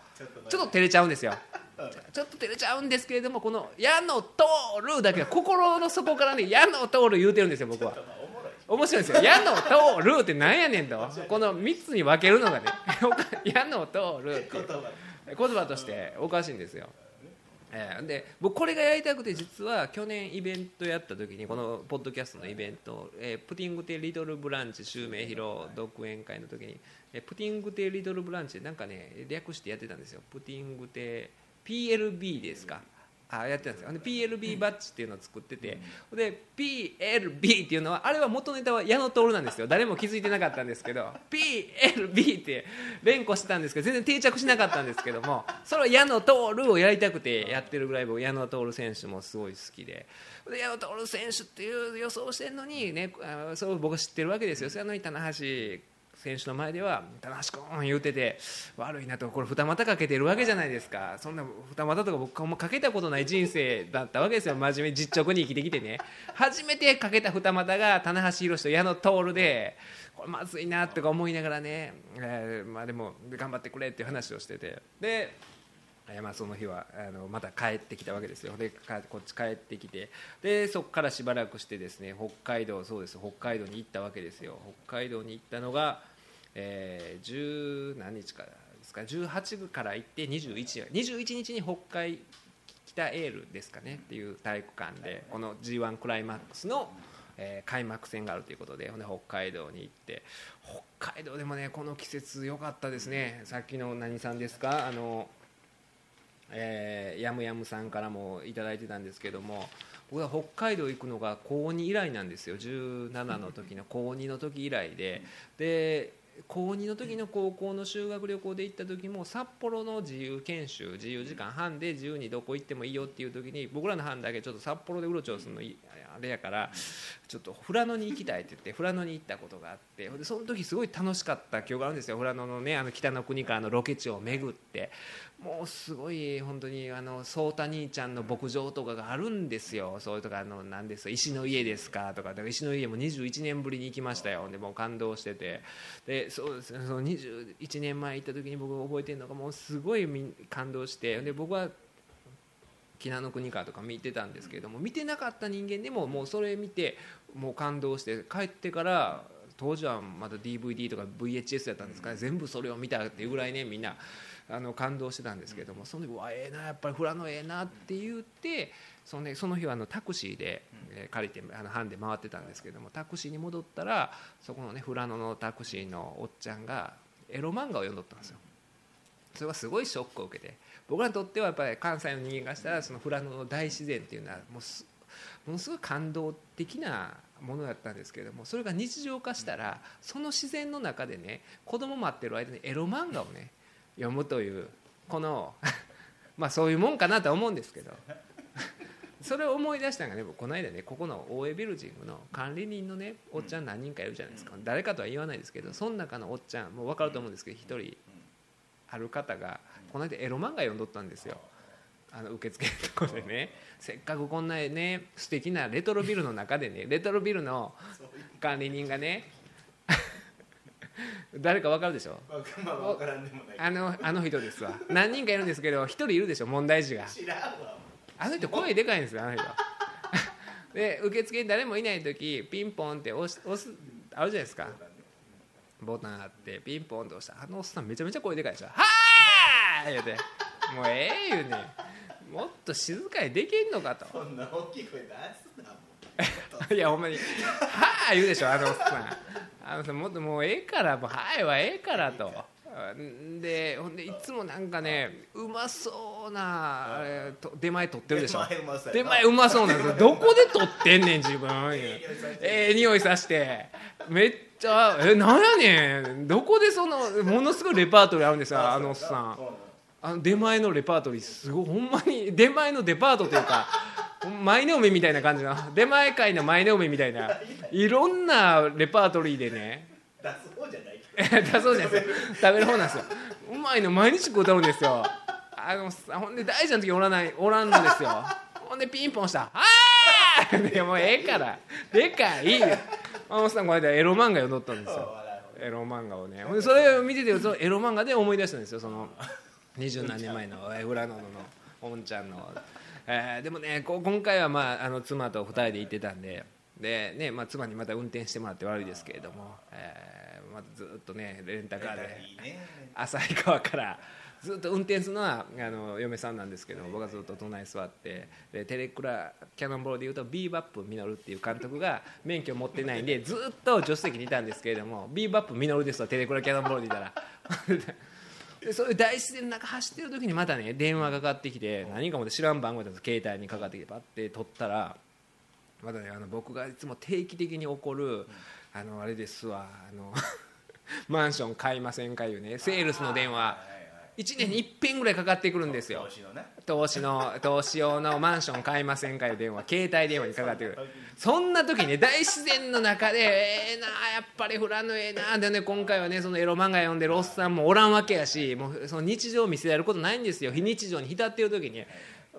ちょっと照れちゃうんですよ。ちょっと照れちゃうんですけれどもこの「矢の通る」だけは心の底からね「矢の通る」言うてるんですよ僕は。面白いですよ「矢の通る」ってなんやねんと。この3つに分けるのがね「<laughs> 矢の通る」って言葉としておかしいんですよ。えー、で僕これがやりたくて実は去年イベントやった時にこのポッドキャストのイベント、えー、プティングテリトルブランチ襲名披露独演会の時に、えー、プティングテリトルブランチなんかね略してやってたんですよ。プティングテ PLB ですか、あやってたんですよ。で PLB バッジっていうのを作ってて、で PLB っていうのはあれは元ネタは矢野徹なんですよ。誰も気づいてなかったんですけど <laughs> PLB って連呼してたんですけど全然定着しなかったんですけどもそれは矢野徹をやりたくてやってるぐらい僕矢野徹選手もすごい好きで。で矢野徹選手っていう予想してるのにねそれを僕は知ってるわけですよ。それのに棚橋選手の前では「棚橋君」言うてて悪いなとこれ二股かけてるわけじゃないですか。そんな二股とか僕もかけたことない人生だったわけですよ。真面目に実直に生きてきてね。初めてかけた二股が棚橋宏と矢野徹でこれまずいなとか思いながらね、えーまあ、でも頑張ってくれっていう話をしてて。でまあ、その日はあのまた帰ってきたわけですよ。でかこっち帰ってきて。でそこからしばらくしてですね北海道そうです。北海道に行ったわけですよ。北海道に行ったのが、えー、10何日からですか？18から行って21日21日に北海北エールですかね？っていう体育館でこの g 1クライマックスの、えー開幕戦があるということで北海道に行って。北海道でもねこの季節良かったですね。さっきの何さんですか？あのえー、やむやむさんからもいただいてたんですけども僕は北海道行くのが高2以来なんですよ。17の時の高2の時以来で。で高2の時の高校の修学旅行で行った時も札幌の自由研修自由時間半で自由にどこ行ってもいいよっていう時に僕らの班だけちょっと札幌でうろちょろするのあれやからちょっと富良野に行きたいって言って富良野に行ったことがあってでその時すごい楽しかった記憶があるんですよ。富良野のねあの北の国からのロケ地を巡って。もうすごい本当にあの颯太兄ちゃんの牧場とかがあるんですよ。そういうとかあの何ですか石の家ですか？とか。だから石の家も21年ぶりに行きましたよ。でもう感動してて。でそうですね。その21年前行った時に僕覚えてるのがもうすごい感動して。で僕は紀の国かとか見てたんですけれども見てなかった人間でももうそれ見てもう感動して帰ってから当時はまだ DVD とか VHS やったんですから、全部それを見たっていうぐらいねみんなあの感動してたんですけどもその時わええなやっぱり富良野ええなって言ってその,、ね、その日はあのタクシーで、えー借りてあの班で回ってたんですけどもタクシーに戻ったらそこのね富良野のタクシーのおっちゃんがエロ漫画を読んどったんですよ。それがすごいショックを受けて僕らにとってはやっぱり関西の人間がしたらその富良野の大自然っていうのはもうすものすごい感動的なものだったんですけれどもそれが日常化したらその自然の中でね子供待ってる間にエロ漫画をね読むというこの <laughs> まあそういうもんかなとは思うんですけど <laughs> それを思い出したのがね僕この間ねここの大江ビルジングの管理人のねおっちゃん何人かいるじゃないですか。誰かとは言わないですけどその中のおっちゃんもう分かると思うんですけど一人ある方がこの間エロ漫画読んどったんですよ。あの受付のところでね。せっかくこんなね素敵なレトロビルの中でねレトロビルの管理人がね誰か分かるでしょ？あわからんでもない。あのあの人ですわ。何人かいるんですけど一人いるでしょ問題児が。あの人声でかいんですよあの人。で受付に誰もいない時ピンポンって押す押すあるじゃないですかボタンあってピンポンって押したらあのおっさんめちゃめちゃ声でかいでしょ「はーい!」言うて「もうええ言うねもっと静かにできんのかと。そんな大きい声出すなもう。<laughs> いやほんまに「はーい!」言うでしょあのおっさん。あのさんもっともうええからもう「はい」はええからと。んでほんでいつもなんかねうまそうなと出前取ってるでしょ？出前うまそうやな。んですよ。どこで取ってんねん自分。ええ匂いさして。めっちゃえなんやねん。どこでそのものすごいレパートリーあるんですよあのおっさん。あの出前のレパートリーすごいほんまに出前のデパートというか舞の海みたいな感じの。出前会の舞の海みたいな。いろんなレパートリーでね。出す方じゃない。けだそうです。よ食べる方なんですよ。うまいの毎日食うとるんですよ。あのさほんで大事な時おらないおらんのですよ。ほんでピンポンした「ああ!」い！やもうええから。でかい。あのさんこの間エロ漫画読んどったんですど。よエロ漫画をね。ほんでそれを見ててそのエロ漫画で思い出したんですよその二十何年前のえ裏野のおんちゃんの、えーでもねこう今回は、まあ、あの妻と二人で行ってたんで。で、ねまあ、妻にまた運転してもらって悪いですけれども、えーまたずっとねレンタカーで。旭川からずっと運転するのはあの嫁さんなんですけど僕はずっと隣に座ってでテレクラキャノンボールでいうとビーバップミノルっていう監督が免許持ってないんでずっと助手席にいたんですけれどもビーバップミノルですわテレクラキャノンボールでいたら。<laughs> でそういう大自然の中走ってる時にまたね電話がかかってきて何かも知らん番号です。携帯にかかってきてパッて取ったらまだねあの僕がいつも定期的に起こるあのあれですわあの <laughs> マンション買いませんかいうねセールスの電話。はいはい。1年に一遍ぐらいかかってくるんですよ。投資のね。<laughs> 投資用のマンション買いませんかいう電話。携帯電話にかかってくる。そんな時ね大自然の中でええなやっぱりフラノええなでね。今回はねそのエロ漫画読んでるおっさんもおらんわけやしもうその日常を見せられることないんですよ。非日常に浸ってる時に。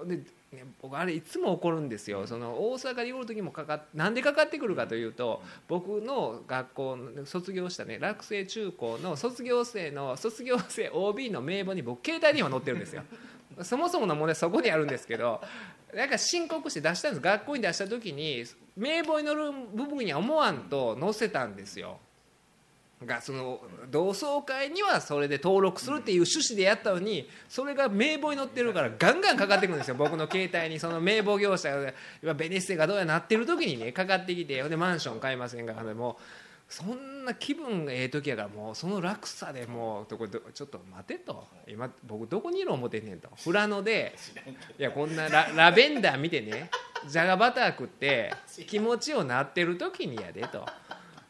でね僕あれいつも起こるんですよ。その大阪におる時もかかっなんでかかってくるかというと僕の学校の卒業したね落成中高の卒業生の卒業生 OB の名簿に僕携帯電話載ってるんですよ。<laughs> そもそもの問題はそこにあるんですけどなんか申告して出したんです。学校に出した時に名簿に載る部分には思わんと載せたんですよがその同窓会にはそれで登録するっていう趣旨でやったのにそれが名簿に載ってるからガンガンかかってくるんですよ。僕の携帯にその名簿業者が今ベネッセがどうやなってる時にねかかってきてでマンション買いませんか。でもうそんな気分がええ時やからもうその落差でもうちょっと待てと。今僕どこにいる思てんねんと。富良野でいやこんなララベンダー見てねじゃがバター食って気持ちよなってる時にやでと。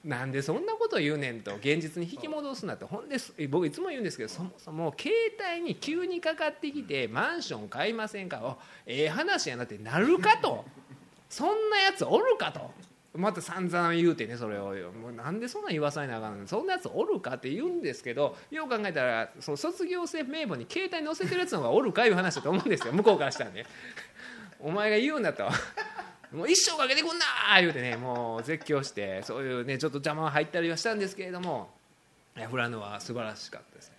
なんでそんなこと言うねんと現実に引き戻すなとほんで僕いつも言うんですけどそもそも携帯に急にかかってきてマンション買いませんか？おええ話やなってなるかと。そんなやつおるかと。また散々言うてねそれを。もうなんでそんなん言わさなあかんの？そんなやつおるかって言うんですけどよう考えたらその卒業生名簿に携帯載せてるやつの方がおるかいう話だと思うんですよ。向こうからしたらね。お前が言うんだと。もう一生かけてくんなー言うてねもう絶叫してそういうねちょっと邪魔が入ったりはしたんですけれども富良野は素晴らしかったですね。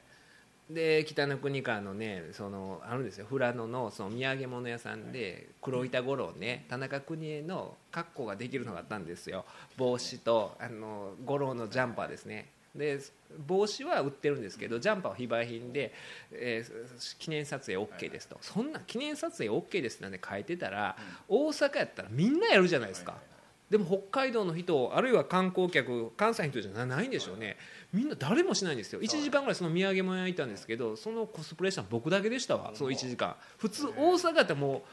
で北の国からのねそのあるんですよ。富良野のその土産物屋さんで黒板五郎ね田中邦衛の格好ができるのがあったんですよ。帽子とあの五郎のジャンパーですね。で帽子は売ってるんですけどジャンパーは非売品で、えー記念撮影 OK ですと。そんな記念撮影 OK ですなんて書いてたら、大阪やったらみんなやるじゃないですか、でも北海道の人あるいは観光客関西の人じゃないんでしょうね。みんな誰もしないんですよ。1時間ぐらいその土産物屋にいたんですけどそのコスプレしたの僕だけでしたわその1時間。普通大阪やったらも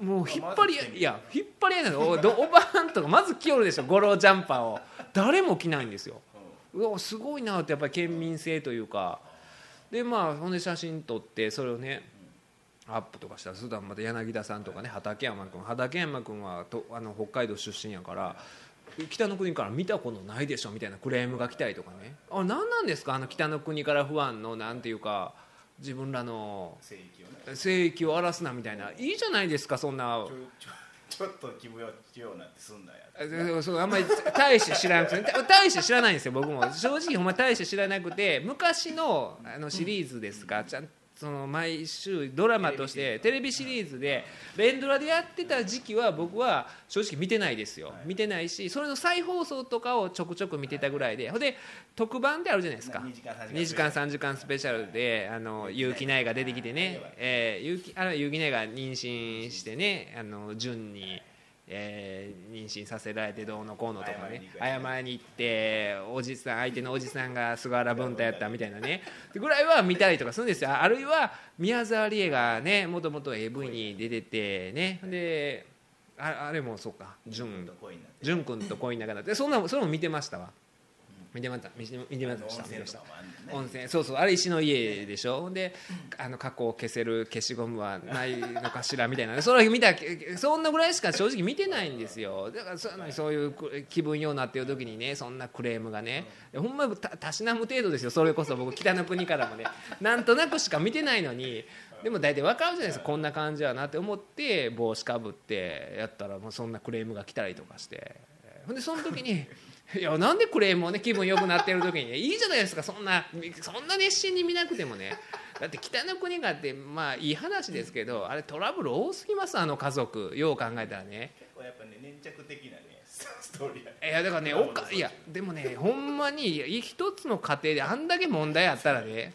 うもう引っ張りいや引っ張り合いなんですよ。おどおばはんとかまず着よるでしょゴロジャンパーを。誰も着ないんですようわすごいなってやっぱり県民性というか。でまあほんで写真撮ってそれをねアップとかしたらそしたらまた柳田さんとかね畠山君。畠山君はとあの北海道出身やから北の国から見たことないでしょみたいなクレームが来たりとかね。あ何なんですか？あの北の国から不安のなんていうか自分らの聖域を荒らすなみたいな。いいじゃないですかそんなちょっと気分よしようなんてすんなや。えそうあんまり大して知らなくてた大して知らないんですよ僕も。正直ほんま大して知らなくて昔のあのシリーズですかちゃんその毎週ドラマとしてテレビシリーズ。で連ドラでやってた時期は僕は正直見てないですよ。見てないしそれの再放送とかをちょくちょく見てたぐらいでほんで特番であるじゃないですか。2時間3 2時間3時間スペシャルであの結城内が出てきてね、えー、結城あの結城内が妊娠してねあの順に、えー妊娠させられてどうのこうのとかね謝りに行っておじさん相手のおじさんが菅原文太やったみたいなね。ぐらいは見たりとかするんですよ。あるいは宮沢りえがねもともと AV に出ててね。でああれもそうか。潤恋になって。潤君と恋仲だって。そんなそれも見てましたわ見てました見てました見てました。温泉そうそうあれ石の家でしょ？ほんであの過去を消せる消しゴムはないのかしらみたいな。<laughs> それ見たそんなぐらいしか正直見てないんですよ。だからそうそういう気分ようなっていう時にねそんなクレームがね。ほんまたたしなむ程度ですよ。それこそ僕北の国からもね。<laughs> なんとなくしか見てないのに。でも大体分かるじゃないですか。こんな感じやなって思って帽子かぶってやったらもうそんなクレームが来たりとかして。ほんでその時にいやなんでクレームをね気分良くなってる時にねいいじゃないですか。そんなそんな熱心に見なくてもね。だって北の国がってまあいい話ですけどあれトラブル多すぎますあの家族。よう考えたらね。結構やっぱね粘着的なねストーリーやいやだからねおかいやでもねほんまに一つの家庭であんだけ問題あったらね。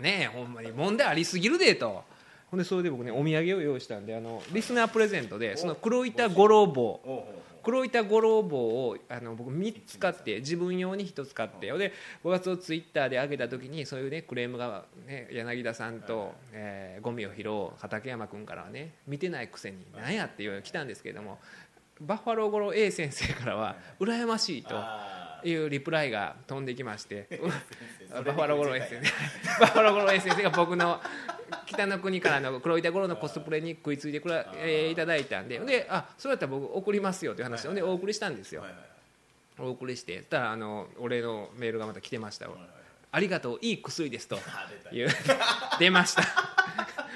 ねえほんまに。問題ありすぎるでと。ほんでそれで僕ねお土産を用意したんであのリスナープレゼントでその黒板五郎棒なおうおう黒板五郎棒をあの僕3つ買って自分用に1つ買ってで5月をツイッターで上げた時にそういうねクレームが、ね、柳田さんと、えーゴミを拾う畠山君からはね見てないくせに何やっていうのが来たんですけれどもバッファロー五郎 A 先生からは羨ましいとあいうリプライが飛んできまして <laughs> バッファロー五郎 A 先生 <laughs> バッファロー五郎 A 先生が僕の北の国からの黒板五郎のコスプレに食いついてくら、えーいただいたんでであそうやったら僕送りますよという話を、でお送りしたんですよ、はいはいお送りしてたらあのお礼のメールがまた来てました。わありがとういい薬ですと。<laughs> いう <laughs> 出ました。<laughs>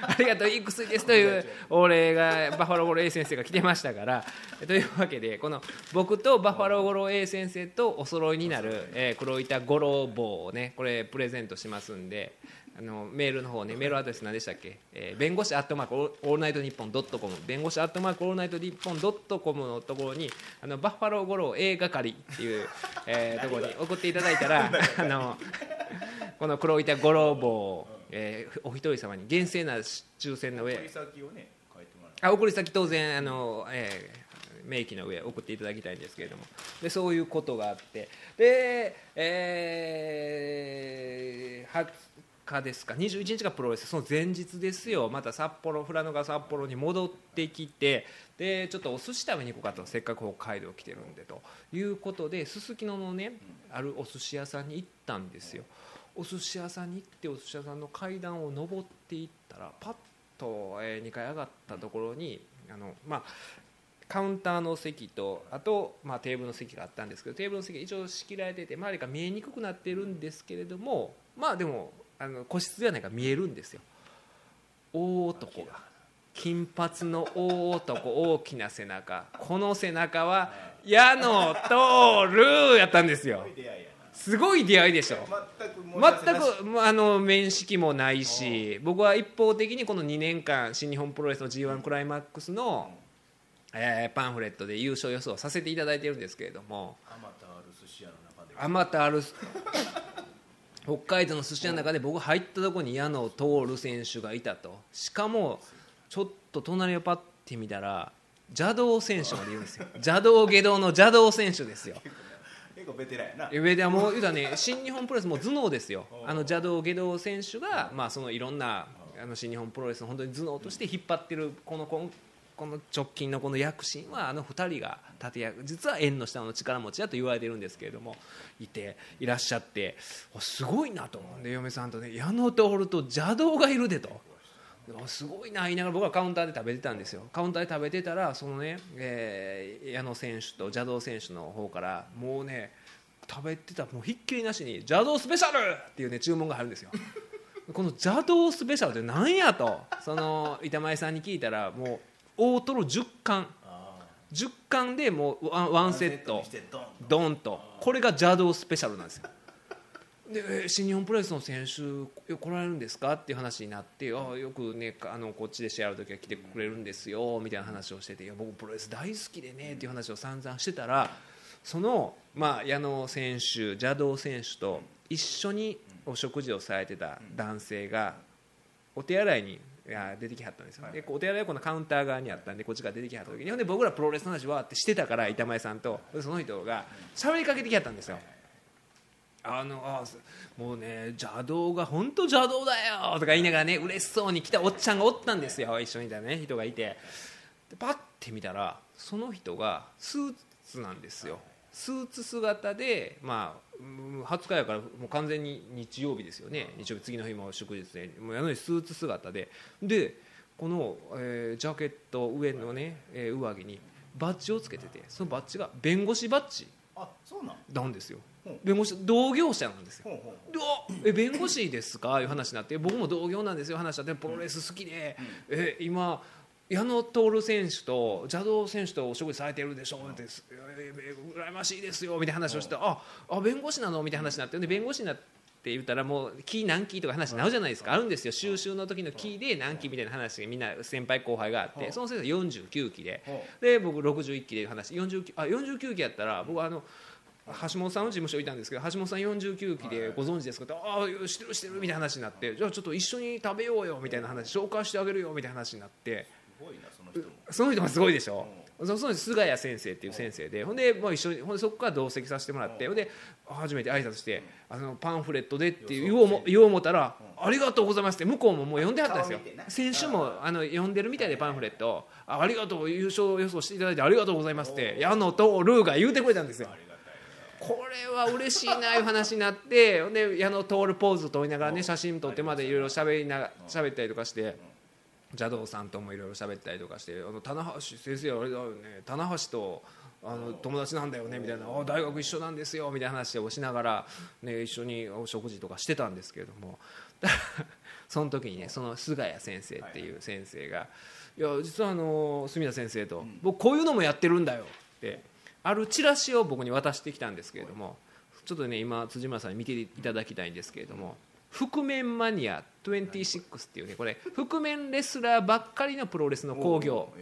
ありがとういい薬ですというお礼がバッファローゴロ A 先生が来てましたから。というわけでこの僕とバッファローゴロ A 先生とお揃いになる、えー黒板五郎棒をねこれプレゼントしますんであのメールの方ねメールアドレス何でしたっけ、えー弁護士アットマークオールナイトニッポンドットコム。弁護士アットマークオールナイトニッポンドットコムのところにあのバッファローゴロー A 係っていう、えー <laughs> ところに送っていただいたらあのこの黒板五郎帽を、えーお一人様に厳正な抽選の上送り先あ送り先当然あの、えー明記の上送っていただきたいんですけれども。でそういうことがあって。で、えー、20日ですか？21日がプロレスその前日ですよ。また札幌富良野が札幌に戻ってきてでちょっとお寿司食べに行こうかと。せっかく北海道来てるんでということですすきののねあるお寿司屋さんに行ったんですよ。お寿司屋さんに行ってお寿司屋さんの階段を上っていったらパッと、2階上がったところにあの、まあ、カウンターの席とあと、まあ、テーブルの席があったんですけどテーブルの席一応仕切られてて周りが見えにくくなってるんですけれどもまあでもあの個室ではないから見えるんですよ。大男が。金髪の大男大きな背中。この背中は矢野徹やったんですよ。すごい出会いでしょ。な全くあの面識もないし僕は一方的にこの2年間新日本プロレスの g 1クライマックスの、えーパンフレットで優勝予想をさせていただいてるんですけれども。あまたある寿司屋の中で。あまたある北海道の寿司屋の中で僕入ったところに矢野徹選手がいたと。しかもちょっと隣をパッて見たら邪道選手まで言うんですよ。<laughs> 邪道下道の邪道選手ですよ。結構ベテランやな。上ではもう言うたらね新日本プロレスもう頭脳ですよ。あの邪道下道選手がまあそのいろんなあの新日本プロレスの本当に頭脳として引っ張ってるこのこの直近のこの躍進はあの2人が立役実は縁の下の力持ちだと言われてるんですけれどもいていらっしゃってすごいなとで嫁さんとね矢野徹と邪道がいるでと。すごいな言いながら僕はカウンターで食べてたんですよカウンターで食べてたらそのね、えー矢野選手と邪道選手の方からもうね食べてたもうひっきりなしに「邪道スペシャル!」っていうね注文が入るんですよこの邪道スペシャルって何やとその板前さんに聞いたらもう大トロ10貫あ10貫でもうワンセット。ドンと。これが邪道スペシャルなんですよ。でえー新日本プロレスの選手よ来られるんですか？っていう話になってあよくねあのこっちで試合ある時は来てくれるんですよみたいな話をしてていや僕プロレス大好きでねっていう話を散々してたらその、まあ、矢野選手邪道選手と一緒にお食事をされてた男性がお手洗いにいや出てきはったんですよ、でこうお手洗いはこのカウンター側にあったんでこっちから出てきはった時にほんで僕らプロレスの話わーってしてたから板前さんとでその人が喋りかけてきはったんですよ。あのあすもうね邪道が本当邪道だよとか言いながらね嬉しそうに来たおっちゃんがおったんですよ。一緒にいたね人がいて。でパッて見たらその人がスーツなんですよスーツ姿でまあうん20日やからもう完全に日曜日ですよね。日曜日次の日も祝日でもうやのにスーツ姿で。でこの、えージャケット上のね、えー上着にバッジをつけててそのバッジが弁護士バッジあそうなん？ですよ。う。ん弁護士同業者なんですよ。え弁護士ですか？いう話になって僕も同業なんですよ話になって。プロレス好きで、え今矢野徹選手と邪道選手とお食事されてるでしょって羨ましいですよみたいな話をしてああ弁護士なの？みたいな話になってで弁護士になって言ったらもうキー何期とか話になるじゃないですか。あるんですよ。収集の時のキーで何期みたいな話がみんな先輩後輩があってその先生49期で。ほで僕61期で話49あ49期やったら僕あの橋本さんの事務所いたんですけど橋本さん49期でご存知ですか？ってああ知ってる知ってるみたいな話になってじゃあちょっと一緒に食べようよみたいな話紹介してあげるよみたいな話になってその人も。その人もすごいでしょ？そその人菅谷先生っていう先生でほんでもう一緒にほんでそこから同席させてもらってほんで初めて挨拶してあのパンフレットでって言おうも言おう思ったら「ありがとうございます」って向こうももう読んではったんですよ。先週もあの読んでるみたいでパンフレット。をあありがとう優勝予想していただいてありがとうございますって矢野とルーが言うてくれたんですよ。これは嬉しいないう話になってほんで矢野徹ポーズと言いながらね写真撮ってまでいろいろ喋りな喋ったりとかして邪道さんともいろいろ喋ったりとかして「あの棚橋先生あれだよね棚橋とあの友達なんだよね」みたいな「あ大学一緒なんですよ」みたいな話をしながら、ね、一緒にお食事とかしてたんですけれども。<laughs> その時にねその菅谷先生っていう先生が「いや実はあの住田先生と僕こういうのもやってるんだよ」ってあるチラシを僕に渡してきたんですけれどもちょっとね今辻村さんに見ていただきたいんですけれども覆面マニア26っていうねこれ覆面レスラーばっかりのプロレスの興行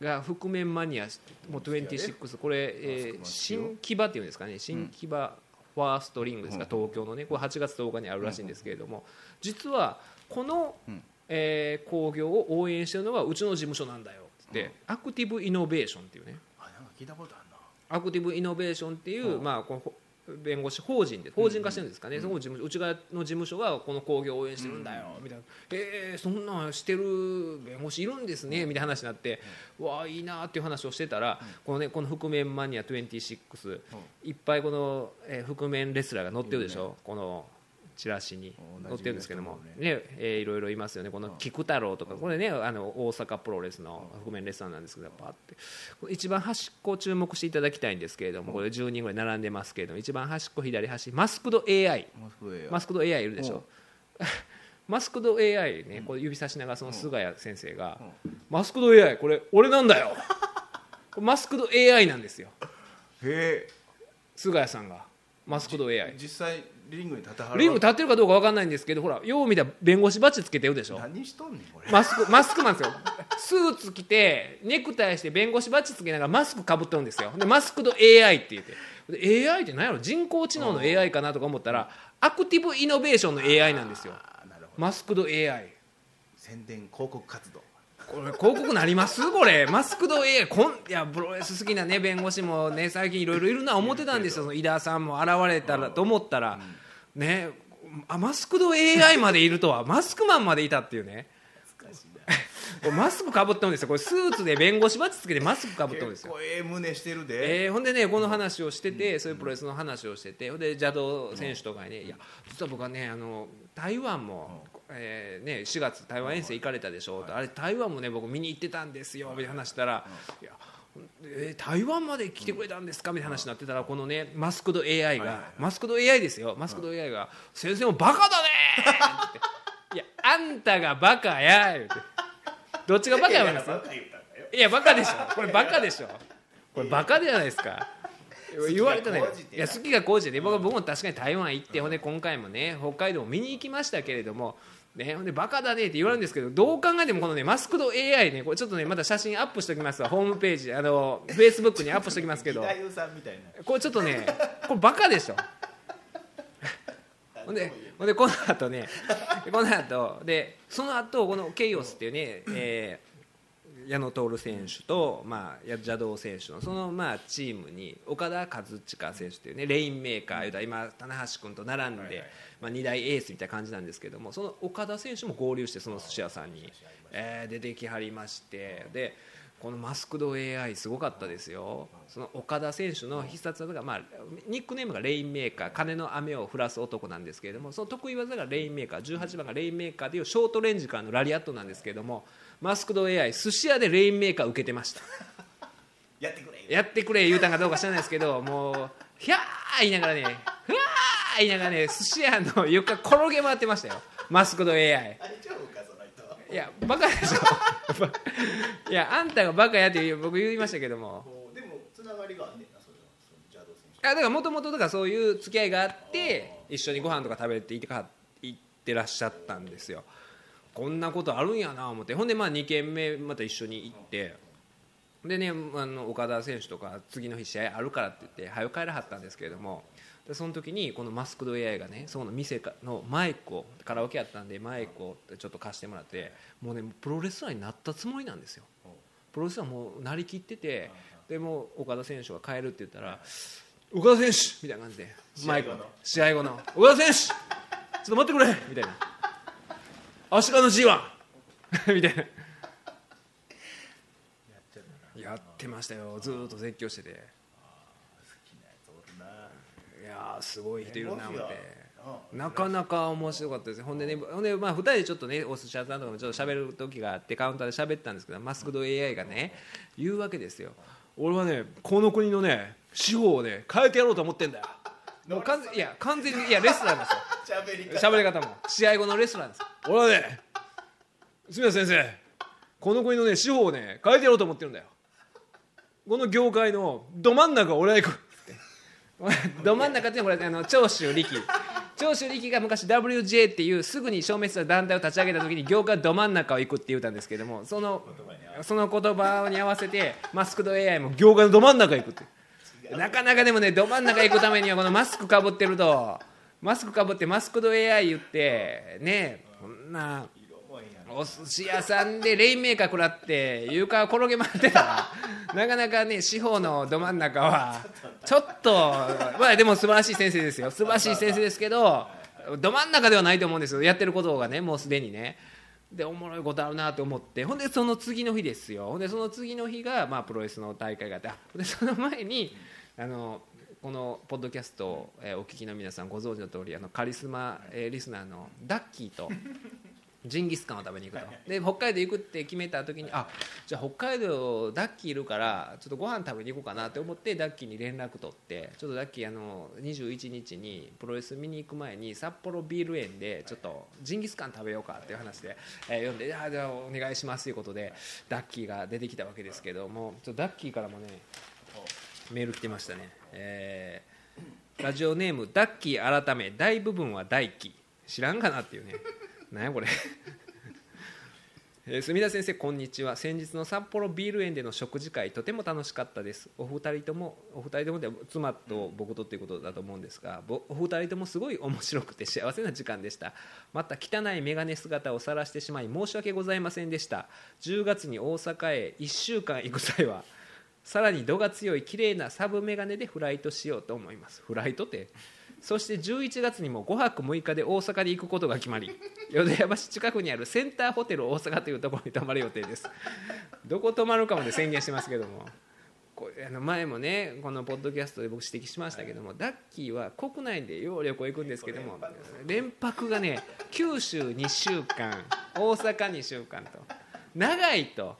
が覆面マニアもう26これ、えー新木場っていうんですかね。新木場ファーストリングですか、東京のね。これ8月10日にあるらしいんですけれども、実はこの、うん。えー興行を応援してるのはうちの事務所なんだよって、アクティブイノベーションっていうね。アクティブイノベーションっていう、うん。まあ、このほ弁護士法人で法人化してるんですかね、そこの事務うち側の事務所がこの興行を応援してるんだよ、みたいな「えー、そんなんしてる弁護士いるんですね」みたいな話になって、わあいいなっていう話をしてたら、このねこの覆面マニア26、いっぱいこの、えー覆面レスラーが載ってるでしょ、このチラシにお載ってるんですけどもね。えーいろいろいますよね。この菊太郎とかこれねあの大阪プロレスの覆面レスラーなんですけどパッて。一番端っこを注目していただきたいんですけれどもこれ10人ぐらい並んでますけれども一番端っこ左端マスクド AI マスクド AI いるでしょ？マスクド AI ねこれ指さしながらその菅谷先生がマスクド AI これ俺なんだよ。マスクド AI なんですよ。へ菅谷さんがマスクド AI え実際リングに立てはるリング立ってるかどうか分かんないんですけどほらよう見たら弁護士バッジつけてるでしょ。何しとんねんこれ。マスクマスクマンですよ。スーツ着てネクタイして弁護士バッジつけながらマスクかぶってるんですよ。でマスクド AI って言って。で AI って何やろ？人工知能の AI かなとか思ったらアクティブイノベーションの AI なんですよ。マスクド AI 宣伝広告活動これ広告なります？これ。マスクド AI こんいやプロレス好きなね弁護士もね最近いろいろいるな思ってたんですよ。その井田さんも現れたらと思ったら。ね。あマスクド AI までいるとは。マスクマンまでいたっていうね。<laughs> マスクかぶってるんですよ。これスーツで弁護士バッジつけてマスクかぶってるんですよ。ええ胸してるで。えーほんでねこの話をしてて、そういうプロレスの話をしててほんで邪道選手とかにね、いや実は僕はねあの台湾も、えーね、4月台湾遠征行かれたでしょ、あれ台湾もね僕見に行ってたんですよみたいな話したら、いやえー台湾まで来てくれたんですか？みたいな話になってたらこのねマスクド AI が、マスクド AI ですよ。マスクド AI が「先生もバカだね!」って言って「<laughs> いやあんたがバカや」言うて。どっちがバカなんですバカ言ったんだよ。いやバカでしょ。<laughs> これバカでしょ。これバカじゃないですか。言われたねい。や。好きが高じて。ね僕も確かに台湾行ってほんで今回もね北海道も見に行きましたけれどもね、ほんでバカだねって言われるんですけどどう考えてもこのねマスクド AI ねこれちょっとねまた写真アップしておきますわホームページあのフェイスブックにアップしておきますけど。義太夫さんみたいな。これちょっとねこれバカでしょ。<laughs> ほんでほんでこの後ねこの後でその後このケイオスっていうね、えー矢野徹選手と、まあ、や邪道選手のその、まあ、チームに岡田和親選手というねレインメーカーいうたら今棚橋君と並んで、まあ、2大エースみたいな感じなんですけどもその岡田選手も合流してその寿司屋さんに、えー出てきはりましてでこのマスクド AI すごかったですよ。その岡田選手の必殺技が、まあ、ニックネームがレインメーカー金の雨を降らす男なんですけれどもその得意技がレインメーカー18番がレインメーカーというショートレンジからのラリアットなんですけれどもマスクド AI 寿司屋でレインメーカー受けてました。<laughs> やってくれ。やってくれ言うたんかどうか知らないですけど <laughs> もうひゃー言いながらねふわー言いながらね寿司屋の床転げ回ってましたよ。マスクド AI いやバカでしょ。<laughs> いやあんたがバカやって僕言いましたけども。でもつながりがあんねんなそれはその邪道選あだからもともとだからそういう付き合いがあって一緒にご飯とか食べて行ってか行ってらっしゃったんですよこんなことあるんやな思って。ほんでまあ2軒目また一緒に行って。でねあの岡田選手とか次の日試合あるからって言って早く帰らはったんですけれども。でその時にこのマスクド AI がねその店かのマイクをカラオケやったんでマイクをちょっと貸してもらってもうねプロレスラーになったつもりなんですよ。プロレスラーもうなりきっててでもう岡田選手が帰るって言ったら岡田選手！みたいな感じでマイクを。試合後の。岡田選手ちょっと待ってくれ！みたいな足利の G1 <laughs> みたいな。やってましたよ。ずーっと絶叫してて。好きなやつおるな。やーすごい人いるな思って。アなかなか面白かったですね。ほんでねほんでまあ2人でちょっとねお寿司屋さんとかもちょっと喋る時があってカウンターで喋ったんですけどマスクド AI がね言うわけですよ。俺はねこの国のね司法をね変えてやろうと思ってんだよもう完全いや完全にいやレスラーですよ。<laughs> 喋り方。喋り方も。試合後のレスラーです。俺はね。住田先生。この国のね司法をね変えてやろうと思ってるんだよ。この業界のど真ん中を俺は行く。っ <laughs> てど真ん中っていうのはこれあの長州力。長州力が昔 WJ っていうすぐに消滅した団体を立ち上げた時に業界ど真ん中を行くって言ったんですけどもそのその言葉に合わせてマスクド AI も業界のど真ん中行くってなかなかでもねど真ん中行くためにはこのマスクかぶってると。マスクかぶってマスクド AI 言ってねこんなお寿司屋さんでレインメーカー食らって床転げ回ってた。らなかなかね司法のど真ん中はちょっとまあでも素晴らしい先生ですよ。素晴らしい先生ですけどど真ん中ではないと思うんですよ。やってることがねもうすでにね。でおもろいことあるなと思って。ほんでその次の日ですよ。ほんでその次の日が、まあ、プロレスの大会があってでその前にあのこのポッドキャストを、えーお聞きの皆さんご存知の通りあのカリスマ、えーリスナーのダッキーと <laughs> ジンギスカンを食べに行くと。で北海道行くって決めた時にあじゃあ北海道ダッキーいるからちょっとご飯食べに行こうかなって思ってダッキーに連絡取ってちょっとダッキーあの21日にプロレス見に行く前に札幌ビール園でちょっとジンギスカン食べようかっていう話で、えー読んであじゃあお願いしますということでダッキーが出てきたわけですけどもちょっとダッキーからもねメール来てましたね、えーラジオネームダッキー改め大部分は大輝知らんかなっていうね。<laughs> なんやこれ。<laughs> えー墨田先生こんにちは。先日の札幌ビール園での食事会とても楽しかったです。お二人ともお二人ともで妻と僕とっていうことだと思うんですがぼお二人ともすごい面白くて幸せな時間でした。また汚い眼鏡姿を晒してしまい申し訳ございませんでした。10月に大阪へ1週間行く際はさらに度が強い綺麗なサブメガネでフライトしようと思います。フライトって？そして11月にも5泊6日で大阪に行くことが決まり。淀屋橋近くにあるセンターホテル大阪というところに泊まる予定です。どこ泊まるかまで宣言してますけども。こあの前もねこのポッドキャストで僕指摘しましたけども、ダッキーは国内でよう旅行行くんですけども連泊がね九州2週間大阪2週間と。長いと。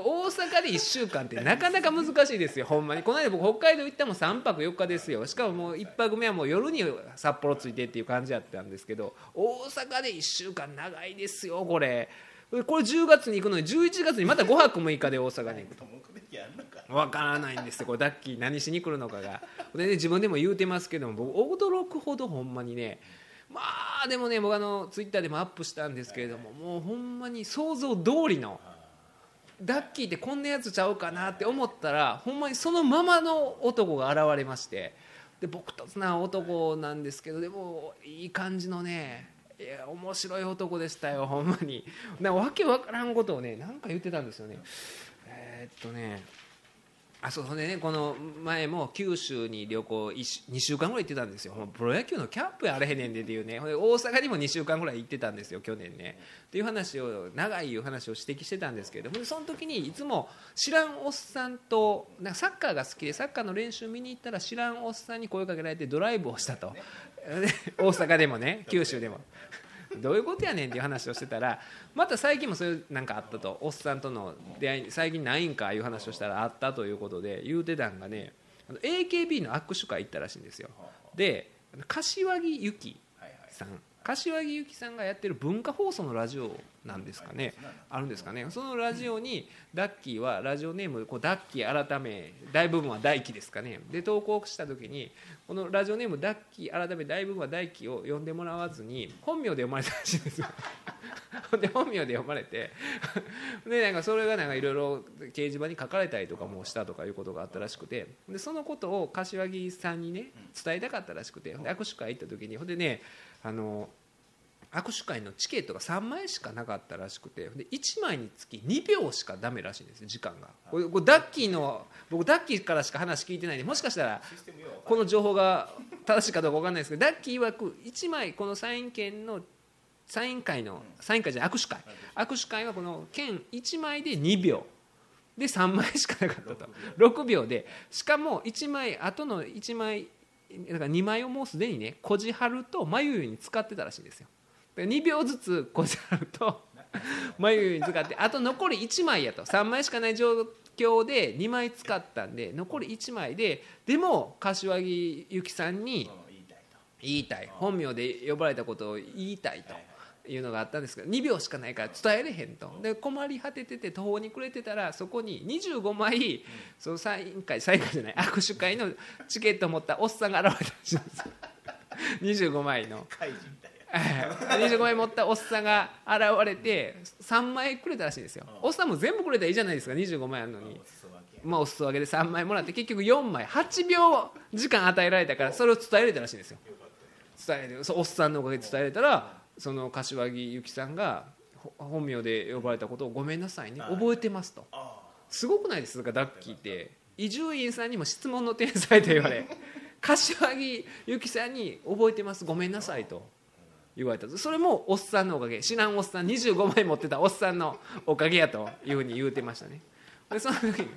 大阪で1週間ってなかなか難しいですよ。ほんまに。この間僕北海道行ったも3泊4日ですよ。しかももう1泊目はもう夜に札幌着いてっていう感じだったんですけど大阪で1週間長いですよこれ。これ10月に行くのに11月にまた5泊6日で大阪に行くと。目的あんのか。わからないんですよ。これダッキー何しに来るのかが。で、ね、自分でも言うてますけども僕驚くほどほんまにねまあでもね僕あのツイッターでもアップしたんですけれどももうほんまに想像通りのダッキーってこんなやつちゃうかなって思ったらほんまにそのままの男が現れまして。で僕とつな男なんですけどでもいい感じのねいや面白い男でしたよほんまに。なんかわけわからんことをねなんか言ってたんですよね。えーっとねあそうでねこの前も九州に旅行2週間ぐらい行ってたんですよ。プロ野球のキャンプやあれへんねんでっていうね。大阪にも2週間ぐらい行ってたんですよ去年ね。っていう話を長いいう話を指摘してたんですけどほんでその時にいつも知らんおっさんとなんかサッカーが好きでサッカーの練習見に行ったら知らんおっさんに声かけられてドライブをしたと。で <laughs> 大阪でもね九州でも。どういうことやねんっていう話をしてたらまた最近もそういうなんかあったと。おっさんとの出会い最近ないんかいう話をしたらあったということで言うてたんがね AKB の握手会行ったらしいんですよ。で柏木由紀さん。柏木由紀さんがやってる文化放送のラジオなんですかね。あるんですかね。そのラジオにダッキーはラジオネームこうダッキー改め大部分は大輝ですかね。で投稿した時にこのラジオネームダッキー改め大部分は大輝を呼んでもらわずに本名で読まれたらしいんですよ。<laughs> で本名で読まれてでなんかそれがなんかいろいろ掲示板に書かれたりとかもしたとかいうことがあったらしくてでそのことを柏木さんにね伝えたかったらしくて握手会行った時にほんでねあの握手会のチケットが3枚しかなかったらしくてで1枚につき2秒しかダメらしいんですよ時間が。これこれダッキーの僕ダッキーからしか話聞いてないんでもしかしたらこの情報が正しいかどうか分かんないですけどダッキー曰く1枚このサイン券のサイン会のサイン会じゃ握手会。握手会はこの券1枚で2秒。で3枚しかなかったと。6秒。で。しかも1枚後の1枚だから2枚をもうすでにねこじはると眉に使ってたらしいんですよ2秒ずつこじはると眉に使ってあと残り1枚やと。3枚しかない状況で2枚使ったんで残り1枚ででも柏木由紀さんに言いたい本名で呼ばれたことを言いたいというのがあったんですけど2秒しかないから伝えれへんと。で困り果ててて途方に暮れてたらそこに25枚そのサイン会サイン会じゃない握手会のチケットを持ったおっさんが現れたんですよ。25枚の。怪人みたい25枚持ったおっさんが現れて3枚くれたらしいんですよ。おっさんも全部くれたらいいじゃないですか25枚あるのに。まあお裾分け。で3枚もらって結局4枚。8秒時間与えられたからそれを伝えられたらしいんですよ。伝えおっさんのおかげで伝えれたらその柏木由紀さんがほ本名で呼ばれたことをごめんなさいね。はい。覚えてますと。あすごくないですか？ダッキーって。伊集院さんにも質問の天才と言われ柏木由紀さんに覚えてます。ごめんなさいと言われたそれもおっさんのおかげ。知らんおっさん25枚持ってたおっさんのおかげやというふうに言うてましたね。でその時に。